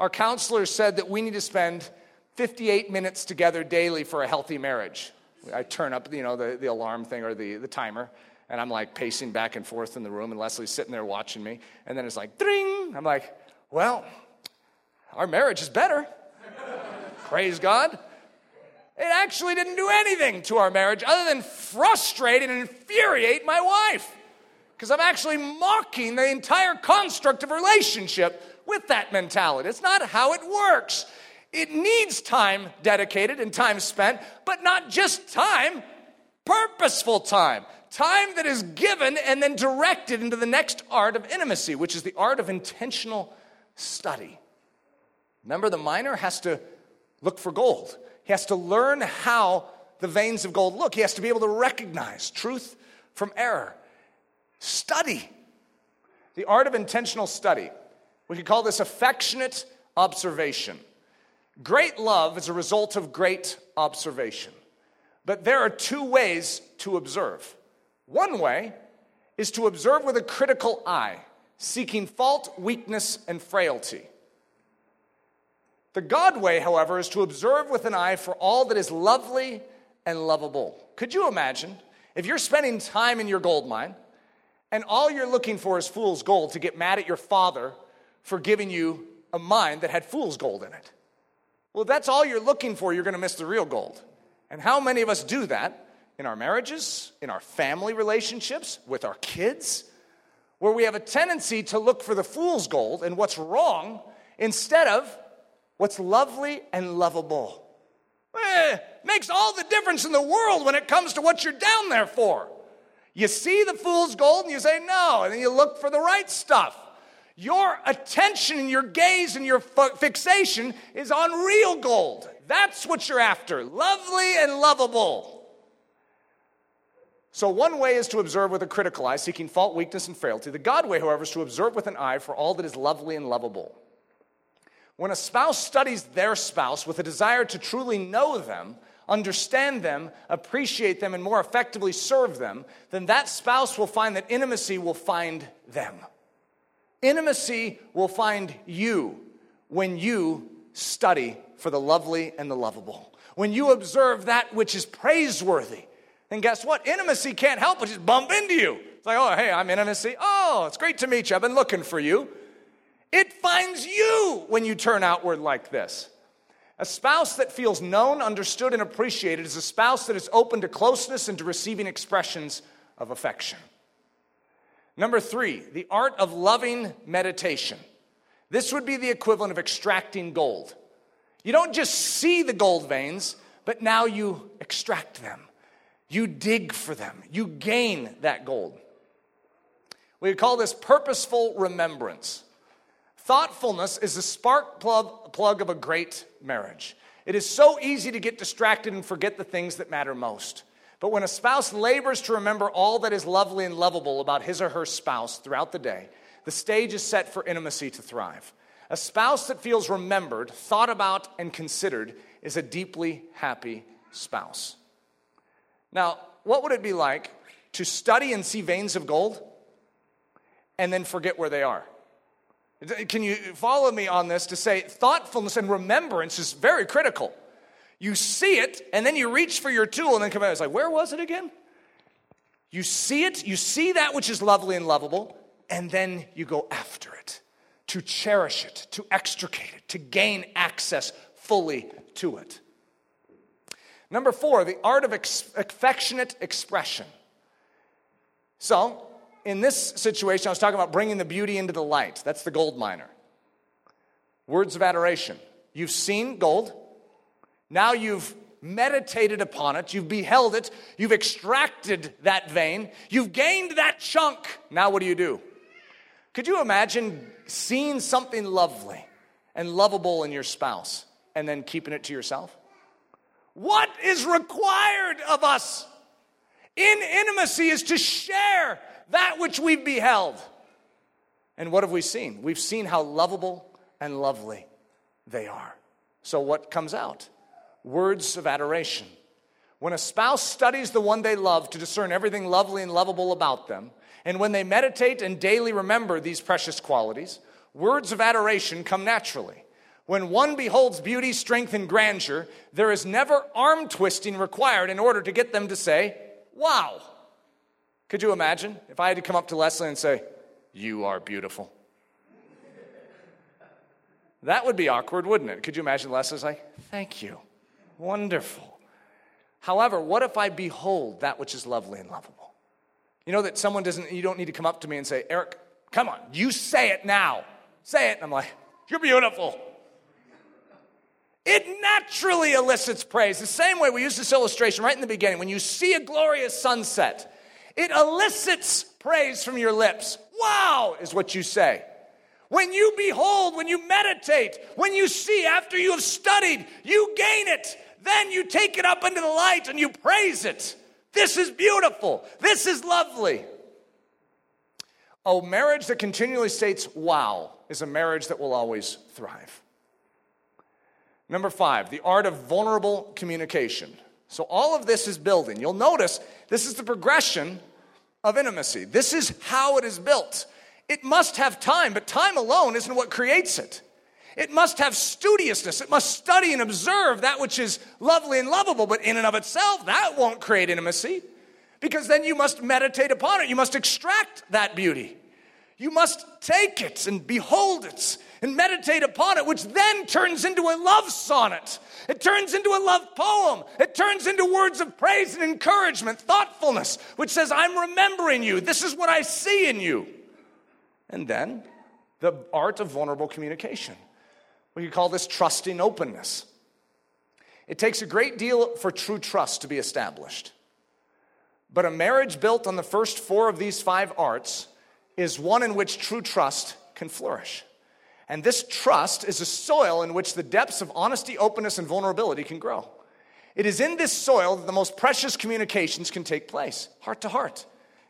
Speaker 2: our counselor said that we need to spend 58 minutes together daily for a healthy marriage. I turn up, you know, the, the alarm thing or the, the timer, and I'm like pacing back and forth in the room, and Leslie's sitting there watching me, and then it's like, ding! I'm like, well, our marriage is better. Praise God. It actually didn't do anything to our marriage other than frustrate and infuriate my wife. Because I'm actually mocking the entire construct of relationship with that mentality. It's not how it works. It needs time dedicated and time spent, but not just time, purposeful time. Time that is given and then directed into the next art of intimacy, which is the art of intentional study. Remember, the miner has to look for gold. He has to learn how the veins of gold look. He has to be able to recognize truth from error. Study. The art of intentional study. We could call this affectionate observation. Great love is a result of great observation. But there are two ways to observe. One way is to observe with a critical eye, seeking fault, weakness, and frailty. The God way, however, is to observe with an eye for all that is lovely and lovable. Could you imagine if you're spending time in your gold mine and all you're looking for is fool's gold to get mad at your father for giving you a mine that had fool's gold in it? Well, that's all you're looking for, you're going to miss the real gold. And how many of us do that in our marriages, in our family relationships, with our kids, where we have a tendency to look for the fool's gold and what's wrong instead of what's lovely and lovable. Eh, makes all the difference in the world when it comes to what you're down there for. You see the fool's gold and you say no, and then you look for the right stuff. Your attention and your gaze and your fixation is on real gold. That's what you're after lovely and lovable. So, one way is to observe with a critical eye, seeking fault, weakness, and frailty. The God way, however, is to observe with an eye for all that is lovely and lovable. When a spouse studies their spouse with a desire to truly know them, understand them, appreciate them, and more effectively serve them, then that spouse will find that intimacy will find them. Intimacy will find you when you study for the lovely and the lovable. When you observe that which is praiseworthy, then guess what? Intimacy can't help but just bump into you. It's like, oh, hey, I'm intimacy. Oh, it's great to meet you. I've been looking for you. It finds you when you turn outward like this. A spouse that feels known, understood, and appreciated is a spouse that is open to closeness and to receiving expressions of affection. Number three, the art of loving meditation. This would be the equivalent of extracting gold. You don't just see the gold veins, but now you extract them. You dig for them. You gain that gold. We call this purposeful remembrance. Thoughtfulness is the spark plug, plug of a great marriage. It is so easy to get distracted and forget the things that matter most. But when a spouse labors to remember all that is lovely and lovable about his or her spouse throughout the day, the stage is set for intimacy to thrive. A spouse that feels remembered, thought about, and considered is a deeply happy spouse. Now, what would it be like to study and see veins of gold and then forget where they are? Can you follow me on this to say thoughtfulness and remembrance is very critical? You see it, and then you reach for your tool, and then come out. It's like, where was it again? You see it, you see that which is lovely and lovable, and then you go after it to cherish it, to extricate it, to gain access fully to it. Number four, the art of ex- affectionate expression. So, in this situation, I was talking about bringing the beauty into the light. That's the gold miner. Words of adoration. You've seen gold. Now you've meditated upon it. You've beheld it. You've extracted that vein. You've gained that chunk. Now what do you do? Could you imagine seeing something lovely and lovable in your spouse and then keeping it to yourself? What is required of us in intimacy is to share that which we've beheld. And what have we seen? We've seen how lovable and lovely they are. So, what comes out? Words of adoration. When a spouse studies the one they love to discern everything lovely and lovable about them, and when they meditate and daily remember these precious qualities, words of adoration come naturally. When one beholds beauty, strength, and grandeur, there is never arm twisting required in order to get them to say, Wow. Could you imagine if I had to come up to Leslie and say, You are beautiful? That would be awkward, wouldn't it? Could you imagine Leslie's like, Thank you. Wonderful. However, what if I behold that which is lovely and lovable? You know that someone doesn't, you don't need to come up to me and say, Eric, come on, you say it now. Say it. And I'm like, You're beautiful. It naturally elicits praise. The same way we use this illustration right in the beginning. When you see a glorious sunset, it elicits praise from your lips. Wow, is what you say. When you behold, when you meditate, when you see after you have studied, you gain it. Then you take it up into the light and you praise it. This is beautiful. This is lovely. A marriage that continually states wow is a marriage that will always thrive. Number five, the art of vulnerable communication. So all of this is building. You'll notice this is the progression of intimacy. This is how it is built. It must have time, but time alone isn't what creates it. It must have studiousness. It must study and observe that which is lovely and lovable, but in and of itself, that won't create intimacy because then you must meditate upon it. You must extract that beauty. You must take it and behold it and meditate upon it, which then turns into a love sonnet. It turns into a love poem. It turns into words of praise and encouragement, thoughtfulness, which says, I'm remembering you. This is what I see in you. And then the art of vulnerable communication. We could call this trusting openness. It takes a great deal for true trust to be established. But a marriage built on the first four of these five arts is one in which true trust can flourish. And this trust is a soil in which the depths of honesty, openness, and vulnerability can grow. It is in this soil that the most precious communications can take place heart to heart,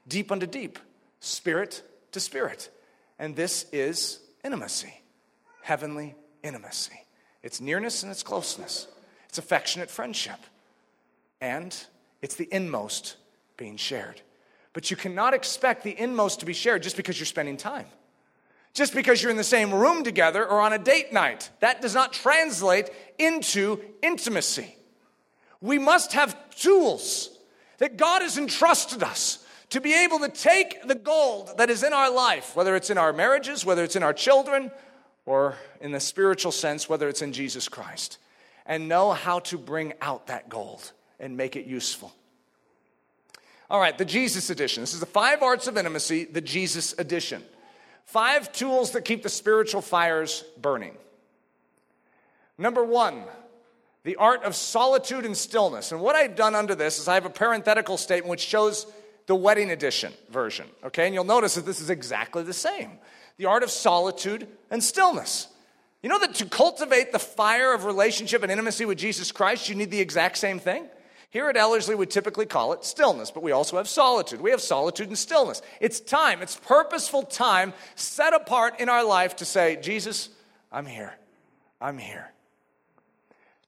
Speaker 2: deep unto deep, spirit to spirit. And this is intimacy, heavenly intimacy. It's nearness and it's closeness, it's affectionate friendship, and it's the inmost being shared. But you cannot expect the inmost to be shared just because you're spending time just because you're in the same room together or on a date night. That does not translate into intimacy. We must have tools that God has entrusted us to be able to take the gold that is in our life, whether it's in our marriages, whether it's in our children, or in the spiritual sense, whether it's in Jesus Christ, and know how to bring out that gold and make it useful. All right, the Jesus edition. This is the five arts of intimacy, the Jesus edition. Five tools that keep the spiritual fires burning. Number one, the art of solitude and stillness. And what I've done under this is I have a parenthetical statement which shows the wedding edition version. Okay, and you'll notice that this is exactly the same. The art of solitude and stillness. You know that to cultivate the fire of relationship and intimacy with Jesus Christ, you need the exact same thing? Here at Ellerslie, we typically call it stillness, but we also have solitude. We have solitude and stillness. It's time, it's purposeful time set apart in our life to say, Jesus, I'm here. I'm here.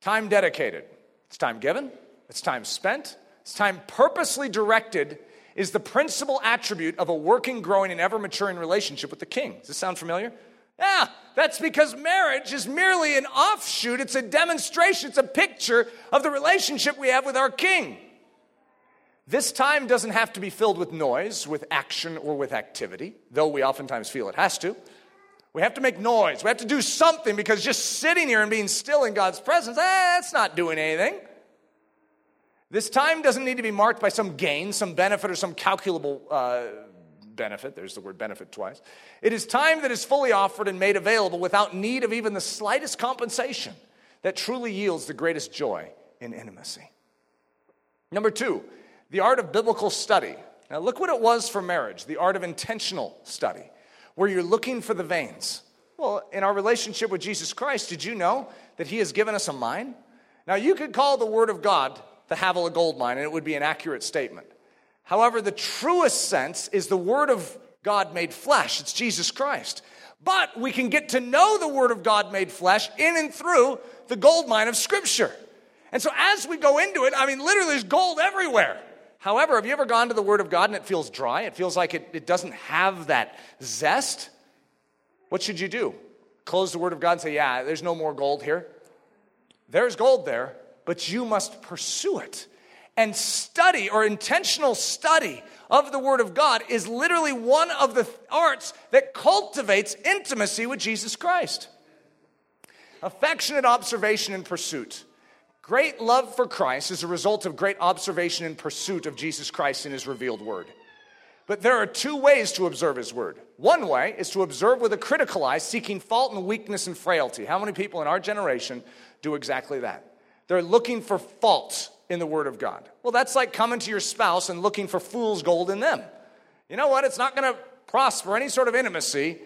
Speaker 2: Time dedicated. It's time given, it's time spent, it's time purposely directed is the principal attribute of a working, growing, and ever maturing relationship with the king. Does this sound familiar? Yeah, that's because marriage is merely an offshoot, it's a demonstration, it's a picture of the relationship we have with our king. This time doesn't have to be filled with noise, with action, or with activity, though we oftentimes feel it has to. We have to make noise. We have to do something because just sitting here and being still in God's presence, eh, that's not doing anything. This time doesn't need to be marked by some gain, some benefit, or some calculable uh, benefit. There's the word benefit twice. It is time that is fully offered and made available without need of even the slightest compensation that truly yields the greatest joy in intimacy. Number two, the art of biblical study. Now, look what it was for marriage the art of intentional study, where you're looking for the veins. Well, in our relationship with Jesus Christ, did you know that He has given us a mine? Now, you could call the Word of God the Havilah gold mine, and it would be an accurate statement. However, the truest sense is the word of God made flesh. It's Jesus Christ. But we can get to know the Word of God made flesh in and through the gold mine of Scripture. And so as we go into it, I mean, literally, there's gold everywhere. However, have you ever gone to the Word of God and it feels dry? It feels like it, it doesn't have that zest? What should you do? Close the Word of God and say, Yeah, there's no more gold here. There's gold there, but you must pursue it. And study or intentional study of the Word of God is literally one of the arts that cultivates intimacy with Jesus Christ. Affectionate observation and pursuit. Great love for Christ is a result of great observation and pursuit of Jesus Christ in His revealed Word. But there are two ways to observe His Word. One way is to observe with a critical eye, seeking fault and weakness and frailty. How many people in our generation do exactly that? They're looking for fault in the Word of God. Well, that's like coming to your spouse and looking for fool's gold in them. You know what? It's not going to prosper any sort of intimacy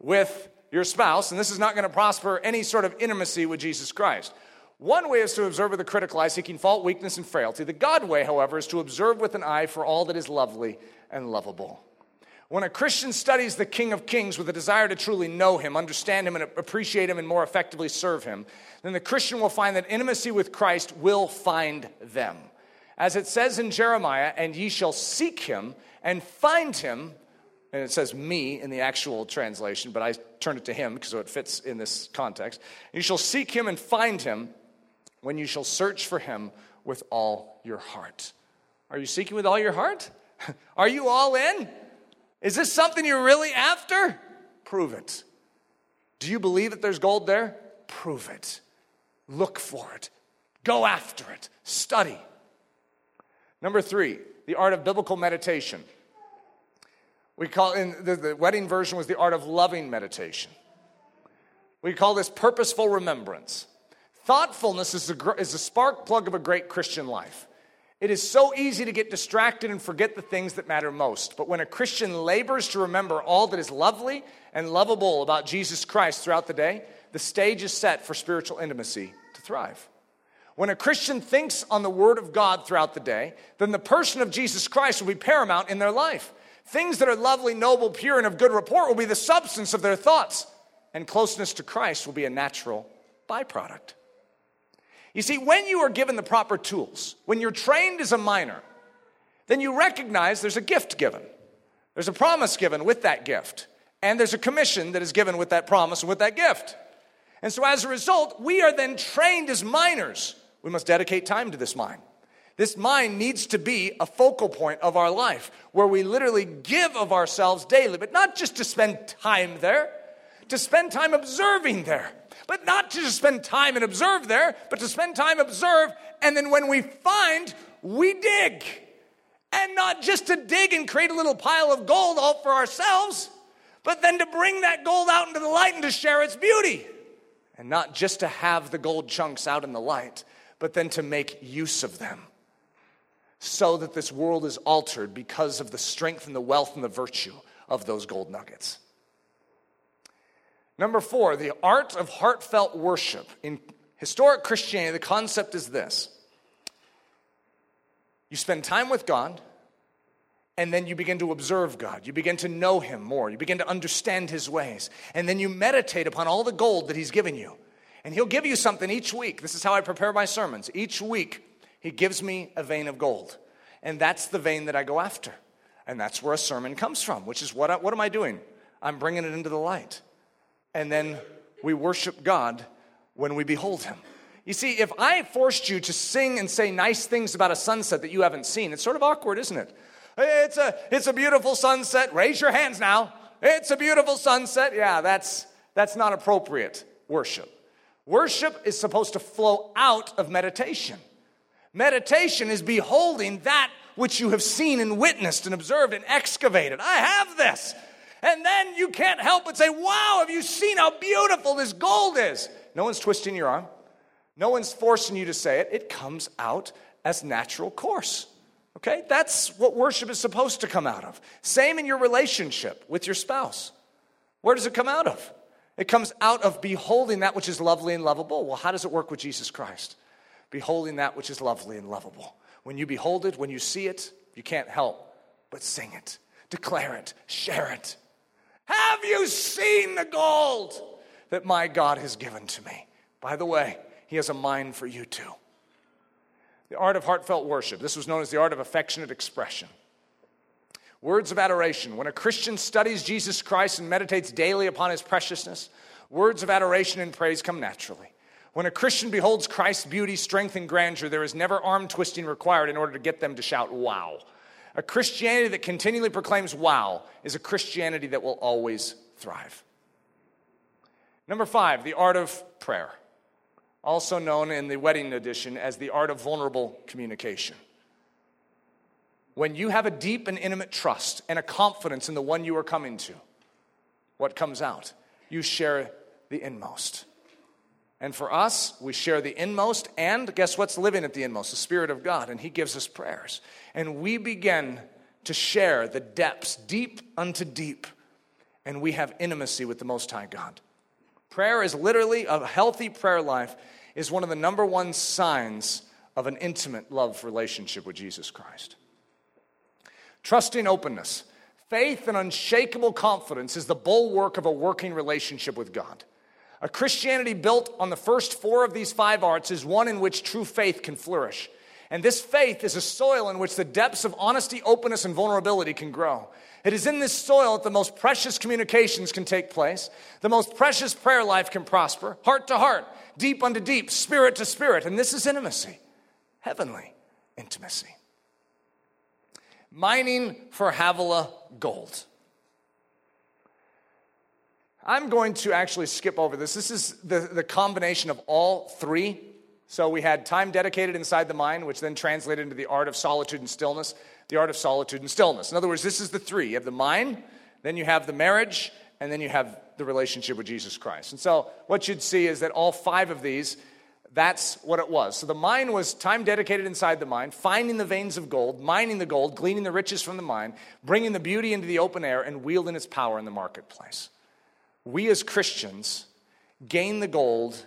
Speaker 2: with your spouse, and this is not going to prosper any sort of intimacy with Jesus Christ. One way is to observe with a critical eye, seeking fault, weakness, and frailty. The God way, however, is to observe with an eye for all that is lovely and lovable. When a Christian studies the King of Kings with a desire to truly know him, understand him, and appreciate him, and more effectively serve him, then the Christian will find that intimacy with Christ will find them. As it says in Jeremiah, and ye shall seek him and find him, and it says me in the actual translation, but I turned it to him because it fits in this context. You shall seek him and find him when you shall search for him with all your heart. Are you seeking with all your heart? Are you all in? Is this something you're really after? Prove it. Do you believe that there's gold there? Prove it. Look for it. Go after it. Study. Number three, the art of biblical meditation. We call in the, the wedding version was the art of loving meditation. We call this purposeful remembrance. Thoughtfulness is a, is a spark plug of a great Christian life. It is so easy to get distracted and forget the things that matter most. But when a Christian labors to remember all that is lovely and lovable about Jesus Christ throughout the day, the stage is set for spiritual intimacy to thrive. When a Christian thinks on the Word of God throughout the day, then the person of Jesus Christ will be paramount in their life. Things that are lovely, noble, pure, and of good report will be the substance of their thoughts, and closeness to Christ will be a natural byproduct. You see, when you are given the proper tools, when you're trained as a miner, then you recognize there's a gift given. There's a promise given with that gift. And there's a commission that is given with that promise and with that gift. And so as a result, we are then trained as miners. We must dedicate time to this mine. This mine needs to be a focal point of our life where we literally give of ourselves daily, but not just to spend time there, to spend time observing there but not to just spend time and observe there, but to spend time observe, and then when we find, we dig. And not just to dig and create a little pile of gold all for ourselves, but then to bring that gold out into the light and to share its beauty. And not just to have the gold chunks out in the light, but then to make use of them so that this world is altered because of the strength and the wealth and the virtue of those gold nuggets. Number four, the art of heartfelt worship. In historic Christianity, the concept is this you spend time with God, and then you begin to observe God. You begin to know Him more. You begin to understand His ways. And then you meditate upon all the gold that He's given you. And He'll give you something each week. This is how I prepare my sermons. Each week, He gives me a vein of gold. And that's the vein that I go after. And that's where a sermon comes from, which is what, I, what am I doing? I'm bringing it into the light and then we worship God when we behold Him. You see, if I forced you to sing and say nice things about a sunset that you haven't seen, it's sort of awkward, isn't it? It's a, it's a beautiful sunset. Raise your hands now. It's a beautiful sunset. Yeah, that's, that's not appropriate worship. Worship is supposed to flow out of meditation. Meditation is beholding that which you have seen and witnessed and observed and excavated. I have this. And then you can't help but say, Wow, have you seen how beautiful this gold is? No one's twisting your arm, no one's forcing you to say it. It comes out as natural course. Okay? That's what worship is supposed to come out of. Same in your relationship with your spouse. Where does it come out of? It comes out of beholding that which is lovely and lovable. Well, how does it work with Jesus Christ? Beholding that which is lovely and lovable. When you behold it, when you see it, you can't help but sing it. declare it, share it. Have you seen the gold that my God has given to me? By the way, He has a mind for you too. The art of heartfelt worship. This was known as the art of affectionate expression. Words of adoration. When a Christian studies Jesus Christ and meditates daily upon his preciousness, words of adoration and praise come naturally. When a Christian beholds Christ's beauty, strength, and grandeur, there is never arm twisting required in order to get them to shout, Wow. A Christianity that continually proclaims wow is a Christianity that will always thrive. Number five, the art of prayer, also known in the wedding edition as the art of vulnerable communication. When you have a deep and intimate trust and a confidence in the one you are coming to, what comes out? You share the inmost. And for us, we share the inmost, and guess what's living at the inmost? The Spirit of God, and He gives us prayers. And we begin to share the depths, deep unto deep, and we have intimacy with the Most High God. Prayer is literally, a healthy prayer life is one of the number one signs of an intimate love relationship with Jesus Christ. Trusting openness. Faith and unshakable confidence is the bulwark of a working relationship with God. A Christianity built on the first four of these five arts is one in which true faith can flourish. And this faith is a soil in which the depths of honesty, openness, and vulnerability can grow. It is in this soil that the most precious communications can take place, the most precious prayer life can prosper, heart to heart, deep unto deep, spirit to spirit. And this is intimacy, heavenly intimacy. Mining for Havilah gold. I'm going to actually skip over this. This is the, the combination of all three. So we had time dedicated inside the mind, which then translated into the art of solitude and stillness, the art of solitude and stillness. In other words, this is the three. You have the mind, then you have the marriage, and then you have the relationship with Jesus Christ. And so what you'd see is that all five of these, that's what it was. So the mind was time dedicated inside the mind, finding the veins of gold, mining the gold, gleaning the riches from the mine, bringing the beauty into the open air, and wielding its power in the marketplace we as Christians gain the gold,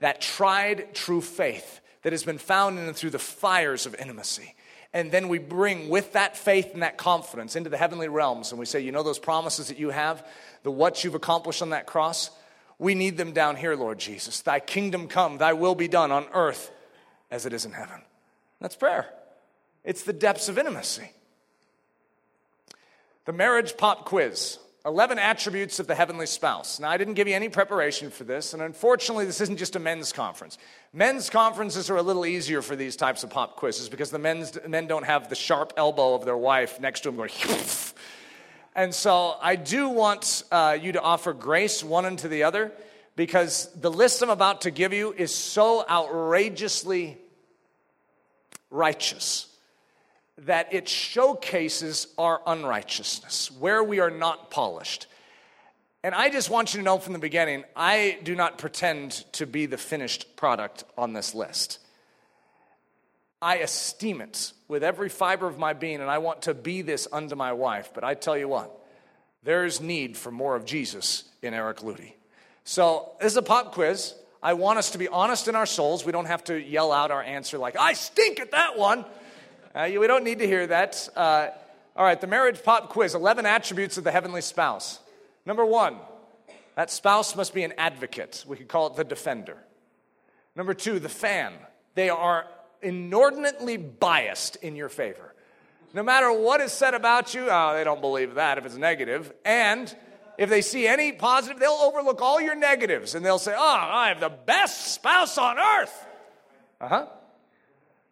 Speaker 2: that tried true faith that has been found in and through the fires of intimacy. And then we bring with that faith and that confidence into the heavenly realms. And we say, you know, those promises that you have, the what you've accomplished on that cross, we need them down here, Lord Jesus. Thy kingdom come, thy will be done on earth as it is in heaven. That's prayer. It's the depths of intimacy. The marriage pop quiz. 11 attributes of the heavenly spouse. Now, I didn't give you any preparation for this, and unfortunately, this isn't just a men's conference. Men's conferences are a little easier for these types of pop quizzes because the men's, men don't have the sharp elbow of their wife next to them going, and so I do want uh, you to offer grace one unto the other because the list I'm about to give you is so outrageously righteous that it showcases our unrighteousness, where we are not polished. And I just want you to know from the beginning, I do not pretend to be the finished product on this list. I esteem it with every fiber of my being, and I want to be this unto my wife. But I tell you what, there's need for more of Jesus in Eric Ludy. So, this is a pop quiz. I want us to be honest in our souls. We don't have to yell out our answer like, I stink at that one. Uh, we don't need to hear that. Uh, all right, the marriage pop quiz 11 attributes of the heavenly spouse. Number one, that spouse must be an advocate. We could call it the defender. Number two, the fan. They are inordinately biased in your favor. No matter what is said about you, oh, they don't believe that if it's negative. And if they see any positive, they'll overlook all your negatives and they'll say, oh, I have the best spouse on earth. Uh huh.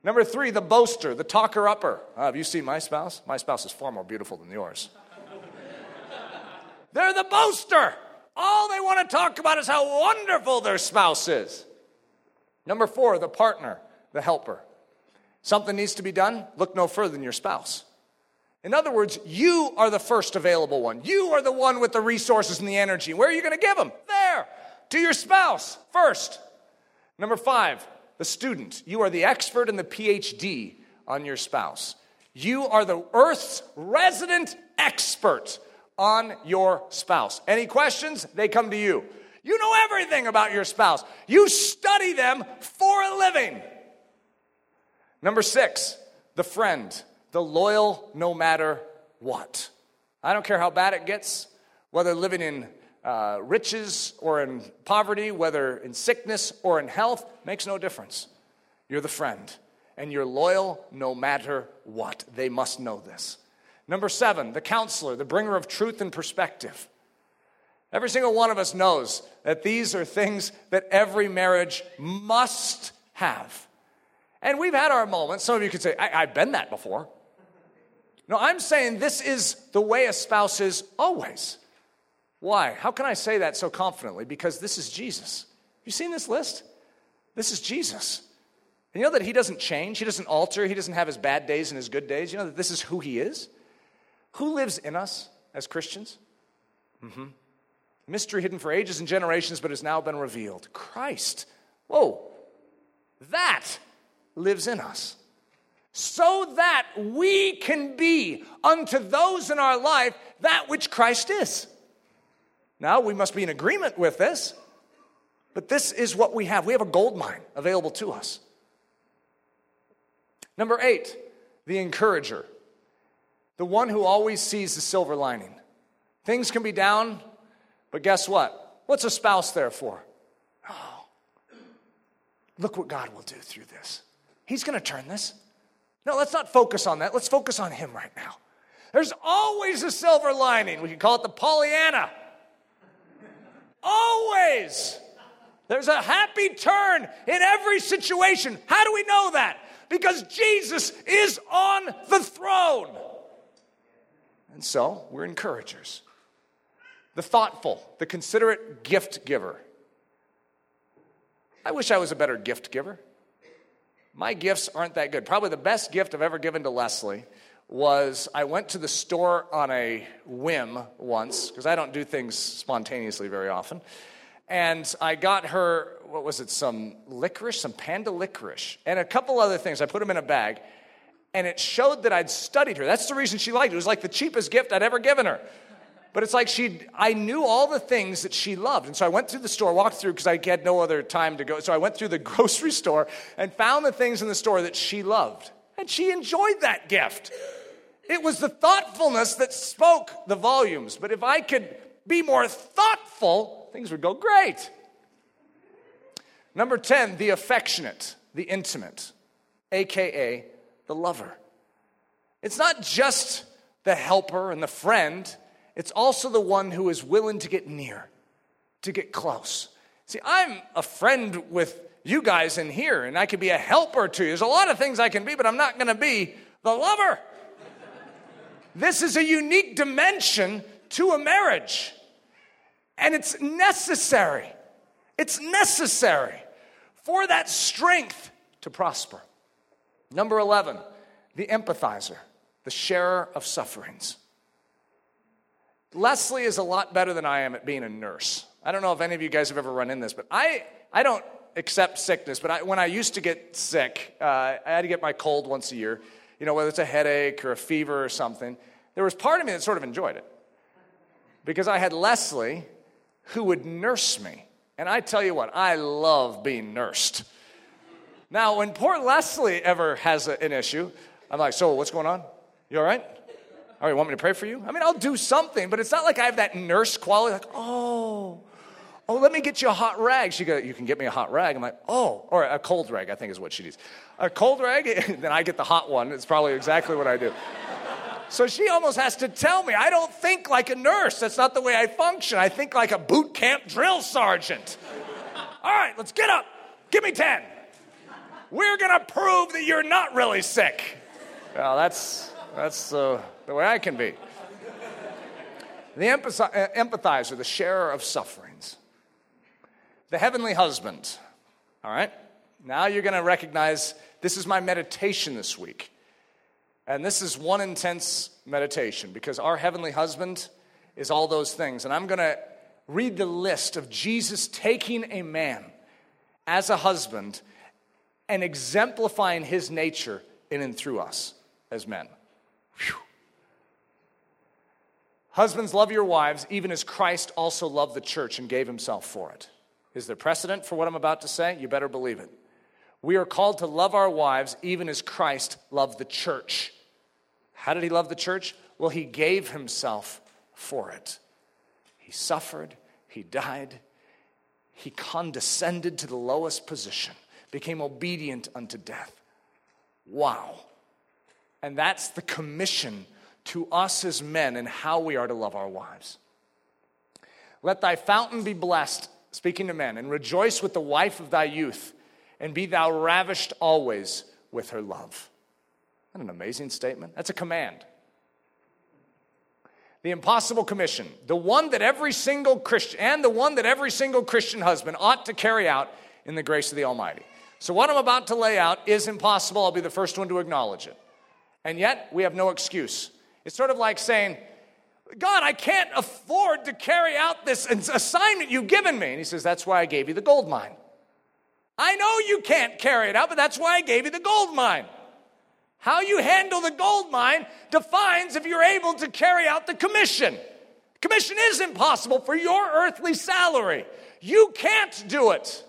Speaker 2: Number three, the boaster, the talker upper. Uh, have you seen my spouse? My spouse is far more beautiful than yours. They're the boaster. All they want to talk about is how wonderful their spouse is. Number four, the partner, the helper. Something needs to be done, look no further than your spouse. In other words, you are the first available one. You are the one with the resources and the energy. Where are you going to give them? There, to your spouse first. Number five, the student. You are the expert and the PhD on your spouse. You are the earth's resident expert on your spouse. Any questions? They come to you. You know everything about your spouse. You study them for a living. Number six, the friend, the loyal no matter what. I don't care how bad it gets, whether living in uh, riches or in poverty, whether in sickness or in health, makes no difference. You're the friend, and you're loyal no matter what. They must know this. Number seven, the counselor, the bringer of truth and perspective. Every single one of us knows that these are things that every marriage must have. And we've had our moments. Some of you could say, I- have been that before. No, I'm saying this is the way a spouse is always. Why? How can I say that so confidently? Because this is Jesus. You seen this list? This is Jesus. And you know that he doesn't change, he doesn't alter, he doesn't have his bad days and his good days. You know that this is who he is? Who lives in us as Christians? Mm-hmm. Mystery hidden for ages and generations, but has now been revealed. Christ. Whoa. That lives in us. So that we can be unto those in our life that which Christ is. Now, we must be in agreement with this, but this is what we have. We have a gold mine available to us. Number eight, the encourager, the one who always sees the silver lining. Things can be down, but guess what? What's a spouse there for? Oh, look what God will do through this. He's going to turn this. No, let's not focus on that. Let's focus on Him right now. There's always a silver lining. We can call it the Pollyanna. Always. There's a happy turn in every situation. How do we know that? Because Jesus is on the throne. And so we're encouragers. The thoughtful, the considerate gift giver. I wish I was a better gift giver. My gifts aren't that good. Probably the best gift I've ever given to Leslie was I went to the store on a whim once, because I don't do things spontaneously very often. And I got her, what was it, some licorice, some panda licorice, and a couple other things. I put them in a bag, and it showed that I'd studied her. That's the reason she liked it. It was like the cheapest gift I'd ever given her. But it's like she, I knew all the things that she loved. And so I went through the store, walked through because I had no other time to go. So I went through the grocery store and found the things in the store that she loved. And she enjoyed that gift. It was the thoughtfulness that spoke the volumes. But if I could be more thoughtful, things would go great. Number 10, the affectionate, the intimate, AKA the lover. It's not just the helper and the friend, it's also the one who is willing to get near, to get close. See, I'm a friend with you guys in here, and I could be a helper to you. There's a lot of things I can be, but I'm not going to be the lover. This is a unique dimension to a marriage. And it's necessary. It's necessary for that strength to prosper. Number 11, the empathizer, the sharer of sufferings. Leslie is a lot better than I am at being a nurse. I don't know if any of you guys have ever run in this, but I, I don't accept sickness. But I, when I used to get sick, uh, I had to get my cold once a year, you know, whether it's a headache or a fever or something there was part of me that sort of enjoyed it because I had Leslie who would nurse me. And I tell you what, I love being nursed. Now, when poor Leslie ever has a, an issue, I'm like, So, what's going on? You all right? All right, want me to pray for you? I mean, I'll do something, but it's not like I have that nurse quality, like, oh, oh, let me get you a hot rag. She go, you can get me a hot rag. I'm like, oh, or a cold rag, I think is what she needs. A cold rag, then I get the hot one. It's probably exactly what I do. So she almost has to tell me, I don't think like a nurse. That's not the way I function. I think like a boot camp drill sergeant. All right, let's get up. Give me 10. We're going to prove that you're not really sick. Well, that's, that's uh, the way I can be. The uh, empathizer, the sharer of sufferings. The heavenly husband. All right? Now you're going to recognize this is my meditation this week. And this is one intense meditation because our heavenly husband is all those things. And I'm going to read the list of Jesus taking a man as a husband and exemplifying his nature in and through us as men. Whew. Husbands, love your wives, even as Christ also loved the church and gave himself for it. Is there precedent for what I'm about to say? You better believe it. We are called to love our wives, even as Christ loved the church how did he love the church? Well, he gave himself for it. He suffered, he died, he condescended to the lowest position, became obedient unto death. Wow. And that's the commission to us as men and how we are to love our wives. Let thy fountain be blessed, speaking to men, and rejoice with the wife of thy youth, and be thou ravished always with her love. Isn't an amazing statement? That's a command. The impossible commission, the one that every single Christian, and the one that every single Christian husband ought to carry out in the grace of the Almighty. So, what I'm about to lay out is impossible. I'll be the first one to acknowledge it. And yet, we have no excuse. It's sort of like saying, God, I can't afford to carry out this assignment you've given me. And he says, That's why I gave you the gold mine. I know you can't carry it out, but that's why I gave you the gold mine. How you handle the gold mine defines if you're able to carry out the commission. Commission is impossible for your earthly salary. You can't do it.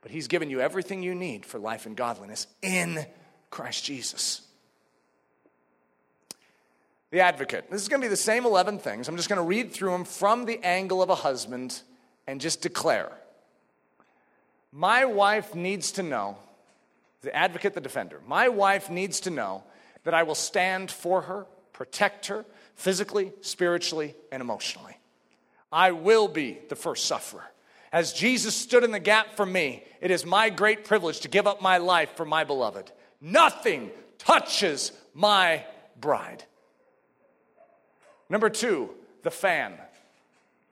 Speaker 2: But He's given you everything you need for life and godliness in Christ Jesus. The advocate. This is going to be the same 11 things. I'm just going to read through them from the angle of a husband and just declare. My wife needs to know the advocate, the defender. My wife needs to know that I will stand for her, protect her, physically, spiritually, and emotionally. I will be the first sufferer. As Jesus stood in the gap for me, it is my great privilege to give up my life for my beloved. Nothing touches my bride. Number two, the fan,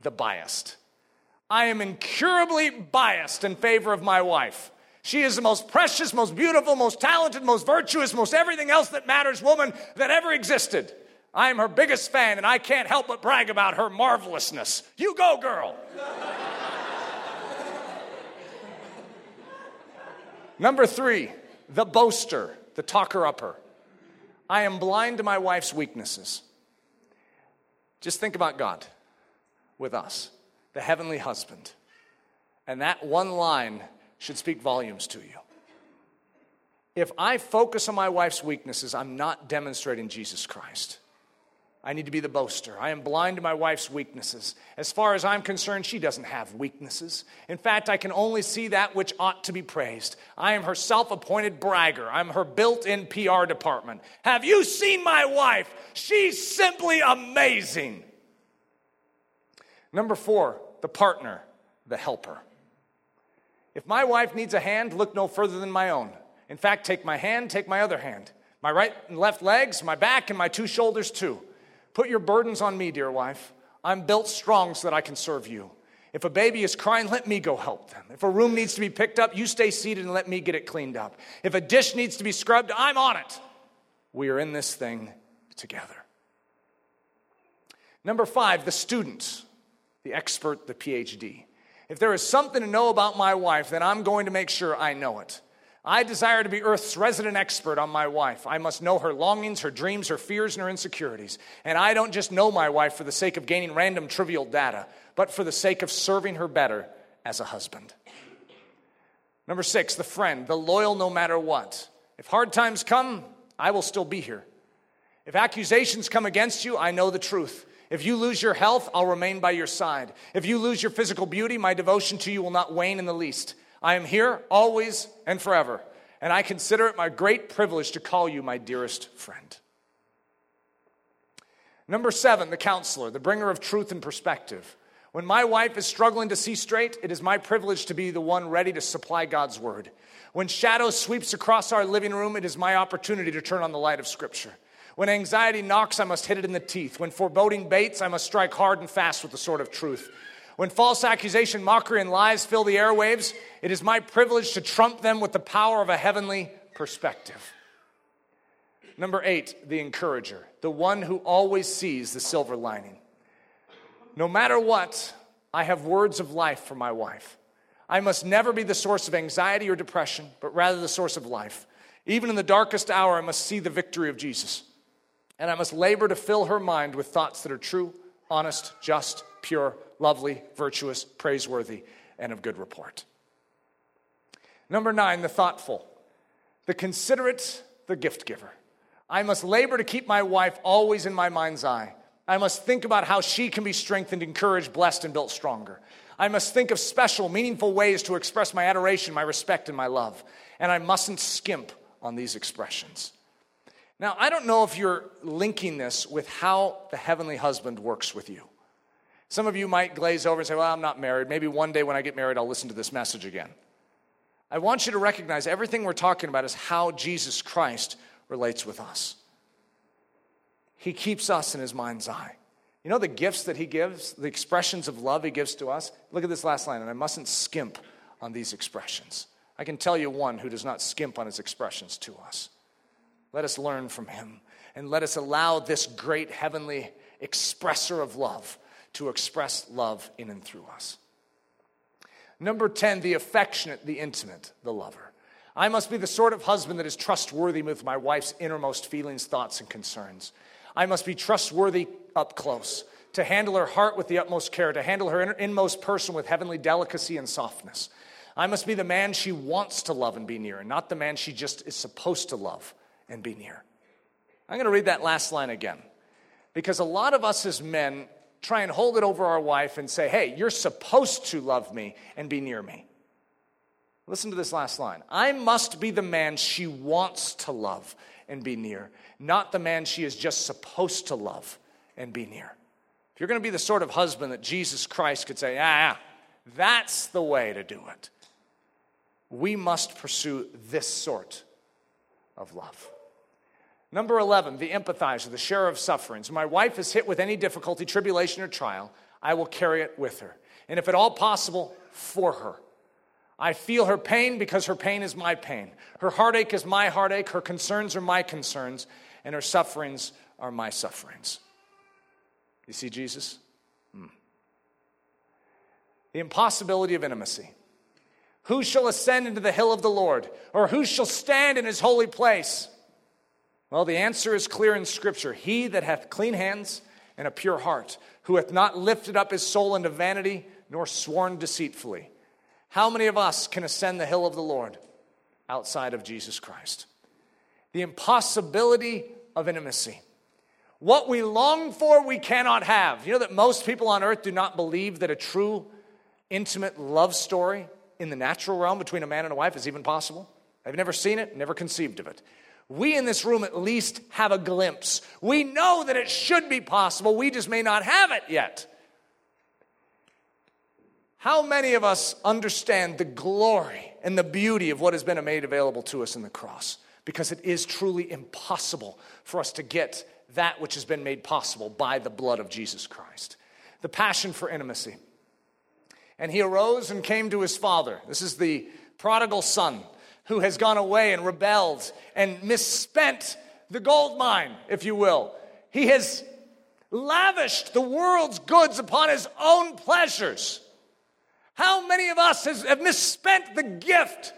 Speaker 2: the biased. I am incurably biased in favor of my wife. She is the most precious, most beautiful, most talented, most virtuous, most everything else that matters woman that ever existed. I am her biggest fan, and I can't help but brag about her marvelousness. You go, girl. Number three, the boaster, the talker upper. I am blind to my wife's weaknesses. Just think about God with us, the heavenly husband. And that one line should speak volumes to you. If I focus on my wife's weaknesses, I'm not demonstrating Jesus Christ. I need to be the boaster. I am blind to my wife's weaknesses. As far as I'm concerned, she doesn't have weaknesses. In fact, I can only see that which ought to be praised. I am her self appointed bragger. I'm her built in PR department. Have you seen my wife? She's simply amazing. Number four, the partner, the helper. If my wife needs a hand, look no further than my own. In fact, take my hand, take my other hand. My right and left legs, my back, and my two shoulders too. Put your burdens on me, dear wife. I'm built strong so that I can serve you. If a baby is crying, let me go help them. If a room needs to be picked up, you stay seated and let me get it cleaned up. If a dish needs to be scrubbed, I'm on it. We are in this thing together. Number five, the student, the expert, the PhD. If there is something to know about my wife, then I'm going to make sure I know it. I desire to be Earth's resident expert on my wife. I must know her longings, her dreams, her fears, and her insecurities. And I don't just know my wife for the sake of gaining random trivial data, but for the sake of serving her better as a husband. Number six, the friend, the loyal no matter what. If hard times come, I will still be here. If accusations come against you, I know the truth. If you lose your health, I'll remain by your side. If you lose your physical beauty, my devotion to you will not wane in the least. I am here always and forever, and I consider it my great privilege to call you my dearest friend. Number seven, the counselor, the bringer of truth and perspective. When my wife is struggling to see straight, it is my privilege to be the one ready to supply God's word. When shadow sweeps across our living room, it is my opportunity to turn on the light of Scripture. When anxiety knocks, I must hit it in the teeth. When foreboding baits, I must strike hard and fast with the sword of truth. When false accusation, mockery, and lies fill the airwaves, it is my privilege to trump them with the power of a heavenly perspective. Number eight, the encourager, the one who always sees the silver lining. No matter what, I have words of life for my wife. I must never be the source of anxiety or depression, but rather the source of life. Even in the darkest hour, I must see the victory of Jesus and I must labor to fill her mind with thoughts that are true, honest, just, pure, lovely, virtuous, praiseworthy, and of good report. Number nine, the thoughtful, the considerate, the gift giver. I must labor to keep my wife always in my mind's eye. I must think about how she can be strengthened, encouraged, blessed, and built stronger. I must think of special, meaningful ways to express my adoration, my respect, and my love. And I mustn't skimp on these expressions. Now, I don't know if you're linking this with how the heavenly husband works with you. Some of you might glaze over and say, Well, I'm not married. Maybe one day when I get married, I'll listen to this message again. I want you to recognize everything we're talking about is how Jesus Christ relates with us. He keeps us in his mind's eye. You know the gifts that he gives, the expressions of love he gives to us? Look at this last line, and I mustn't skimp on these expressions. I can tell you one who does not skimp on his expressions to us. Let us learn from him, and let us allow this great heavenly expresser of love to express love in and through us. Number 10, the affectionate, the intimate, the lover. I must be the sort of husband that is trustworthy with my wife's innermost feelings, thoughts, and concerns. I must be trustworthy up close, to handle her heart with the utmost care, to handle her inmost person with heavenly delicacy and softness. I must be the man she wants to love and be near, and not the man she just is supposed to love and be near. I'm going to read that last line again, because a lot of us as men try and hold it over our wife and say, hey, you're supposed to love me and be near me. Listen to this last line I must be the man she wants to love and be near, not the man she is just supposed to love and be near. If you're going to be the sort of husband that Jesus Christ could say, ah, that's the way to do it, we must pursue this sort of love. Number 11, the empathizer, the sharer of sufferings. My wife is hit with any difficulty, tribulation, or trial, I will carry it with her. And if at all possible, for her. I feel her pain because her pain is my pain. Her heartache is my heartache. Her concerns are my concerns. And her sufferings are my sufferings. You see Jesus? Hmm. The impossibility of intimacy. Who shall ascend into the hill of the Lord? Or who shall stand in his holy place? Well, the answer is clear in Scripture He that hath clean hands and a pure heart, who hath not lifted up his soul into vanity, nor sworn deceitfully. How many of us can ascend the hill of the Lord outside of Jesus Christ? The impossibility of intimacy. What we long for, we cannot have. You know that most people on earth do not believe that a true, intimate love story in the natural realm between a man and a wife is even possible. I've never seen it, never conceived of it. We in this room at least have a glimpse. We know that it should be possible, we just may not have it yet. How many of us understand the glory and the beauty of what has been made available to us in the cross? Because it is truly impossible for us to get that which has been made possible by the blood of Jesus Christ. The passion for intimacy. And he arose and came to his father. This is the prodigal son who has gone away and rebelled and misspent the gold mine, if you will. He has lavished the world's goods upon his own pleasures. How many of us has, have misspent the gift,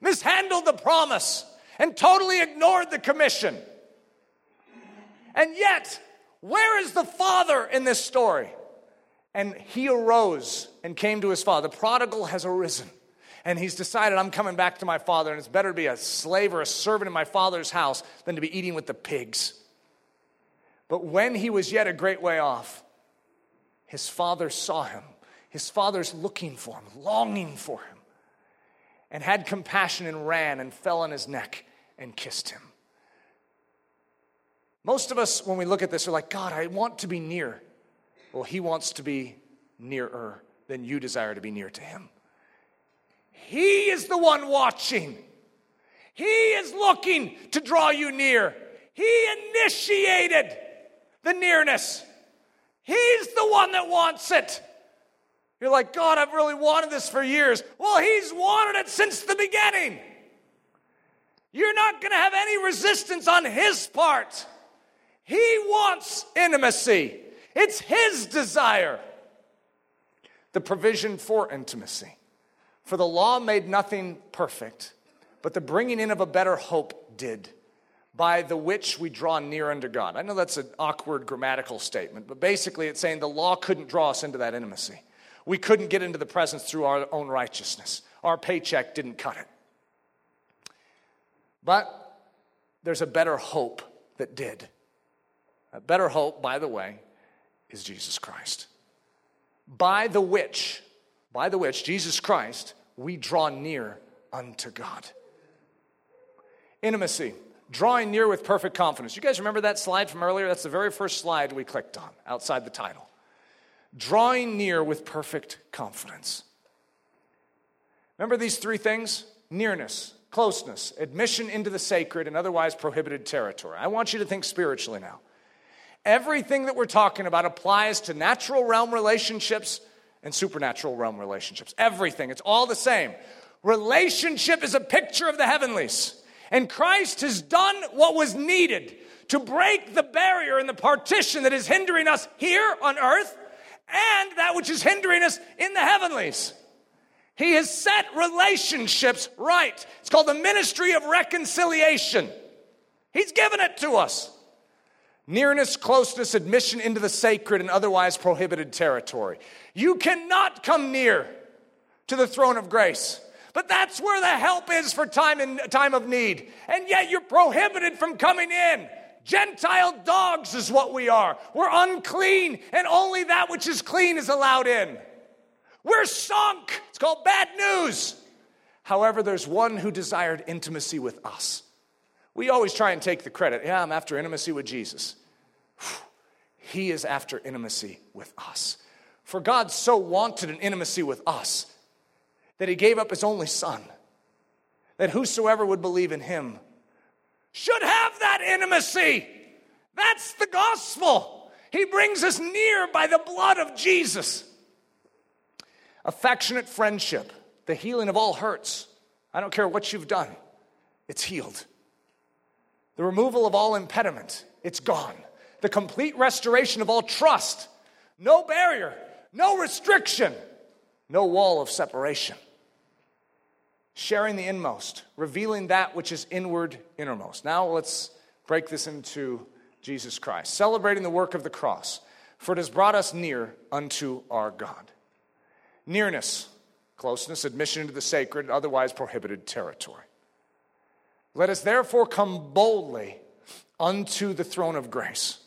Speaker 2: mishandled the promise, and totally ignored the commission? And yet, where is the father in this story? And he arose and came to his father. The prodigal has arisen. And he's decided, I'm coming back to my father, and it's better to be a slave or a servant in my father's house than to be eating with the pigs. But when he was yet a great way off, his father saw him his father's looking for him, longing for him, and had compassion and ran and fell on his neck and kissed him. Most of us, when we look at this, are like, God, I want to be near. Well, he wants to be nearer than you desire to be near to him. He is the one watching. He is looking to draw you near. He initiated the nearness. He's the one that wants it. You're like, God, I've really wanted this for years. Well, He's wanted it since the beginning. You're not going to have any resistance on His part. He wants intimacy, it's His desire. The provision for intimacy. For the law made nothing perfect, but the bringing in of a better hope did, by the which we draw near unto God. I know that's an awkward grammatical statement, but basically it's saying the law couldn't draw us into that intimacy. We couldn't get into the presence through our own righteousness. Our paycheck didn't cut it. But there's a better hope that did. A better hope, by the way, is Jesus Christ. By the which, by the which, Jesus Christ, we draw near unto God. Intimacy, drawing near with perfect confidence. You guys remember that slide from earlier? That's the very first slide we clicked on outside the title. Drawing near with perfect confidence. Remember these three things? Nearness, closeness, admission into the sacred and otherwise prohibited territory. I want you to think spiritually now. Everything that we're talking about applies to natural realm relationships and supernatural realm relationships. Everything. It's all the same. Relationship is a picture of the heavenlies. And Christ has done what was needed to break the barrier and the partition that is hindering us here on earth and that which is hindering us in the heavenlies. He has set relationships right. It's called the ministry of reconciliation. He's given it to us. Nearness, closeness, admission into the sacred and otherwise prohibited territory. You cannot come near to the throne of grace. But that's where the help is for time in time of need. And yet you're prohibited from coming in. Gentile dogs is what we are. We're unclean, and only that which is clean is allowed in. We're sunk. It's called bad news. However, there's one who desired intimacy with us. We always try and take the credit. Yeah, I'm after intimacy with Jesus. He is after intimacy with us. For God so wanted an intimacy with us that he gave up his only son, that whosoever would believe in him should have that intimacy. That's the gospel. He brings us near by the blood of Jesus. Affectionate friendship, the healing of all hurts. I don't care what you've done, it's healed. The removal of all impediment, it's gone. The complete restoration of all trust, no barrier, no restriction, no wall of separation. Sharing the inmost, revealing that which is inward, innermost. Now let's break this into Jesus Christ, celebrating the work of the cross, for it has brought us near unto our God. Nearness, closeness, admission into the sacred, otherwise prohibited territory. Let us therefore come boldly unto the throne of grace,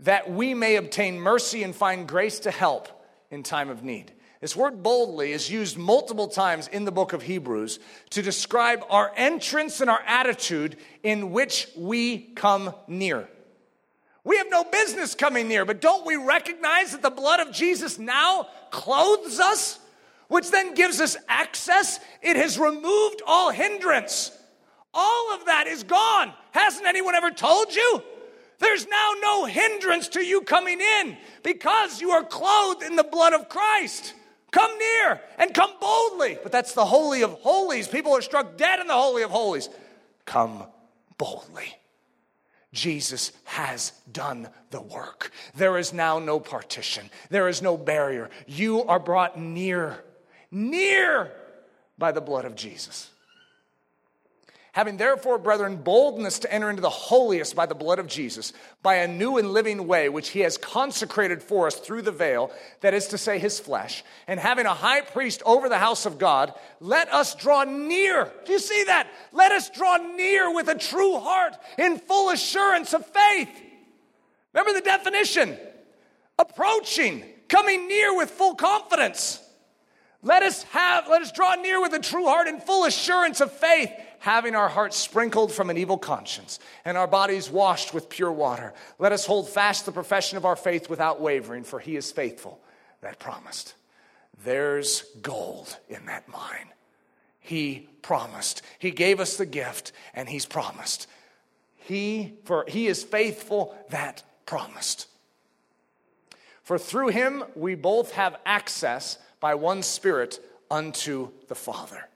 Speaker 2: that we may obtain mercy and find grace to help in time of need. This word boldly is used multiple times in the book of Hebrews to describe our entrance and our attitude in which we come near. We have no business coming near, but don't we recognize that the blood of Jesus now clothes us, which then gives us access? It has removed all hindrance. All of that is gone. Hasn't anyone ever told you? There's now no hindrance to you coming in because you are clothed in the blood of Christ. Come near and come boldly. But that's the Holy of Holies. People are struck dead in the Holy of Holies. Come boldly. Jesus has done the work. There is now no partition, there is no barrier. You are brought near, near by the blood of Jesus. Having therefore, brethren, boldness to enter into the holiest by the blood of Jesus, by a new and living way which he has consecrated for us through the veil, that is to say, his flesh, and having a high priest over the house of God, let us draw near. Do you see that? Let us draw near with a true heart in full assurance of faith. Remember the definition approaching, coming near with full confidence. Let us have, let us draw near with a true heart in full assurance of faith having our hearts sprinkled from an evil conscience and our bodies washed with pure water. Let us hold fast the profession of our faith without wavering, for he is faithful that promised. There's gold in that mine. He promised. He gave us the gift and he's promised. He for he is faithful that promised. For through him we both have access by one spirit unto the Father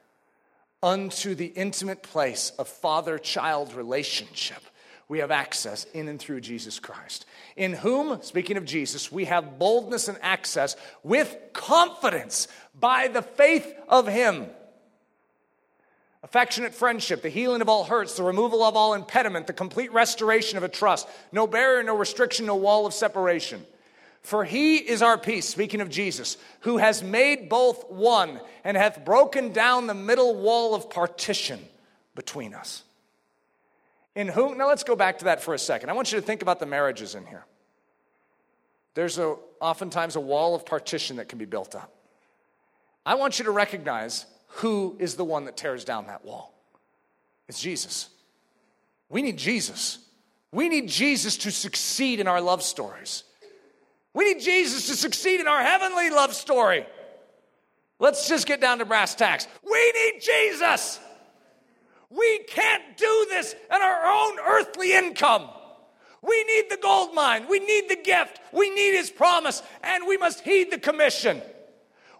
Speaker 2: unto the intimate place of father child relationship. We have access in and through Jesus Christ, in whom, speaking of Jesus, we have boldness and access with confidence by the faith of Him. Affectionate friendship, the healing of all hurts, the removal of all impediment, the complete restoration of a trust, no barrier, no restriction, no wall of separation. For he is our peace, speaking of Jesus, who has made both one and hath broken down the middle wall of partition between us. In whom, now let's go back to that for a second. I want you to think about the marriages in here. There's a, oftentimes a wall of partition that can be built up. I want you to recognize who is the one that tears down that wall. It's Jesus. We need Jesus. We need Jesus to succeed in our love stories. We need Jesus to succeed in our heavenly love story. Let's just get down to brass tacks. We need Jesus. We can't do this at our own earthly income. We need the gold mine. We need the gift. We need his promise. And we must heed the commission.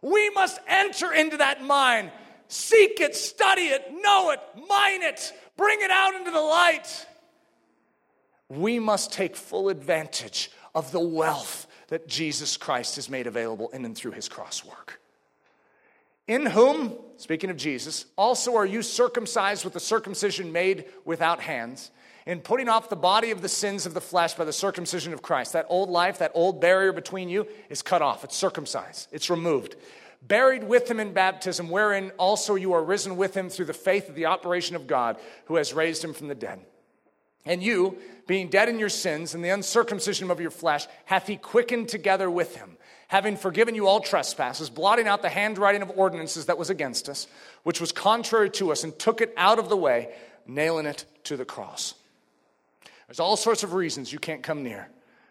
Speaker 2: We must enter into that mine, seek it, study it, know it, mine it, bring it out into the light. We must take full advantage of the wealth that Jesus Christ has made available in and through his cross work. In whom, speaking of Jesus, also are you circumcised with the circumcision made without hands, in putting off the body of the sins of the flesh by the circumcision of Christ. That old life, that old barrier between you is cut off. It's circumcised, it's removed. Buried with him in baptism, wherein also you are risen with him through the faith of the operation of God who has raised him from the dead. And you, being dead in your sins and the uncircumcision of your flesh, hath he quickened together with him, having forgiven you all trespasses, blotting out the handwriting of ordinances that was against us, which was contrary to us, and took it out of the way, nailing it to the cross. There's all sorts of reasons you can't come near.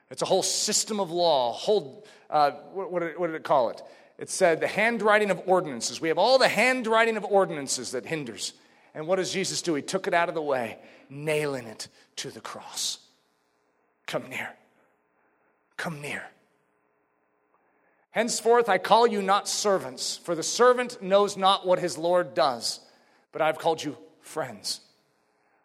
Speaker 2: It's a whole system of law, whole, uh, what, what, did, what did it call it? It said the handwriting of ordinances. We have all the handwriting of ordinances that hinders. And what does Jesus do? He took it out of the way, nailing it to the cross. Come near. Come near. Henceforth, I call you not servants, for the servant knows not what his Lord does, but I have called you friends.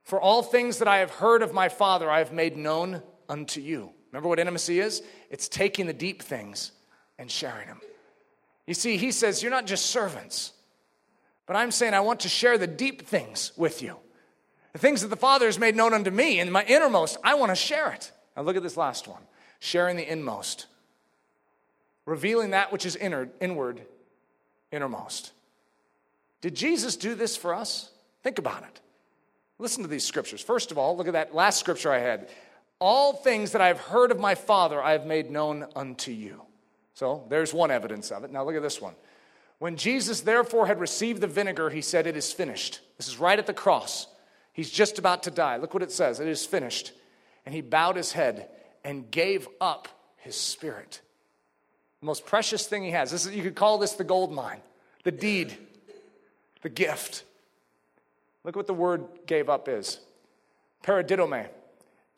Speaker 2: For all things that I have heard of my Father, I have made known unto you. Remember what intimacy is? It's taking the deep things and sharing them. You see, he says, You're not just servants, but I'm saying I want to share the deep things with you. The things that the Father has made known unto me in my innermost, I want to share it. Now look at this last one sharing the inmost, revealing that which is inner, inward, innermost. Did Jesus do this for us? Think about it. Listen to these scriptures. First of all, look at that last scripture I had. All things that I have heard of my Father, I have made known unto you. So there's one evidence of it. Now look at this one. When Jesus therefore had received the vinegar, he said, It is finished. This is right at the cross. He's just about to die. Look what it says it is finished. And he bowed his head and gave up his spirit. The most precious thing he has. This is, you could call this the gold mine, the deed, the gift. Look what the word gave up is paradidomi,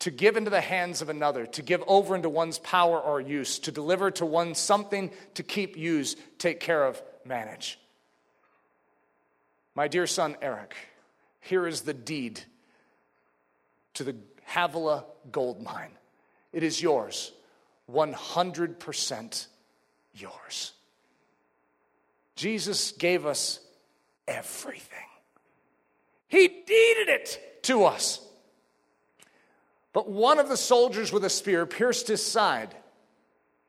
Speaker 2: to give into the hands of another, to give over into one's power or use, to deliver to one something to keep, use, take care of, manage. My dear son Eric, here is the deed to the Havilah gold mine. It is yours, 100% yours. Jesus gave us everything, He deeded it to us. But one of the soldiers with a spear pierced his side,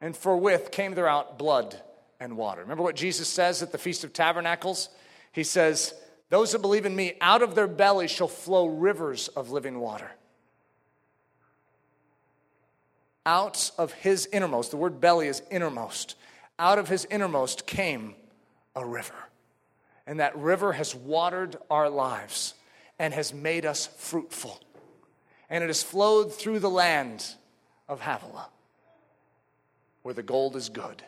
Speaker 2: and forthwith came there out blood and water. Remember what Jesus says at the Feast of Tabernacles? He says, those that believe in me, out of their belly shall flow rivers of living water. Out of his innermost, the word belly is innermost, out of his innermost came a river. And that river has watered our lives and has made us fruitful. And it has flowed through the land of Havilah, where the gold is good.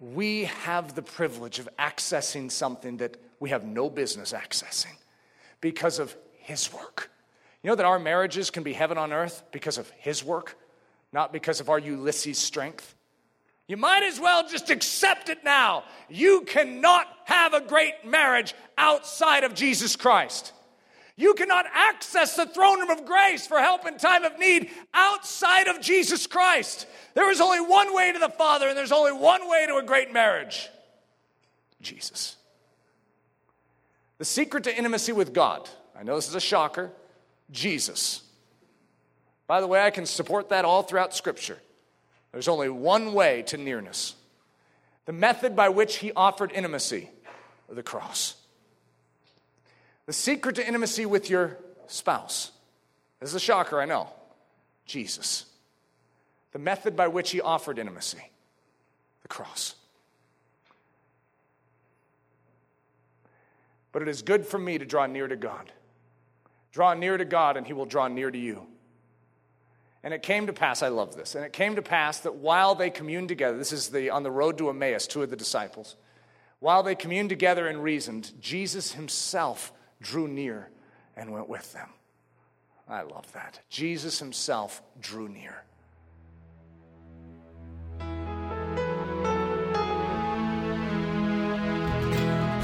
Speaker 2: We have the privilege of accessing something that we have no business accessing because of His work. You know that our marriages can be heaven on earth because of His work, not because of our Ulysses strength? You might as well just accept it now. You cannot have a great marriage outside of Jesus Christ. You cannot access the throne room of grace for help in time of need outside of Jesus Christ. There is only one way to the Father, and there's only one way to a great marriage Jesus. The secret to intimacy with God, I know this is a shocker, Jesus. By the way, I can support that all throughout Scripture. There's only one way to nearness the method by which he offered intimacy, the cross. The secret to intimacy with your spouse, This is a shocker, I know. Jesus. The method by which he offered intimacy the cross. But it is good for me to draw near to God. Draw near to God, and he will draw near to you. And it came to pass, I love this, and it came to pass that while they communed together, this is the, on the road to Emmaus, two of the disciples, while they communed together and reasoned, Jesus himself drew near and went with them. I love that. Jesus himself drew near.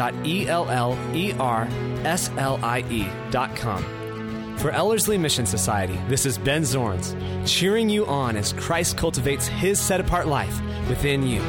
Speaker 1: www.ellerslie.com. For Ellerslie Mission Society, this is Ben Zorns, cheering you on as Christ cultivates his set apart life within you.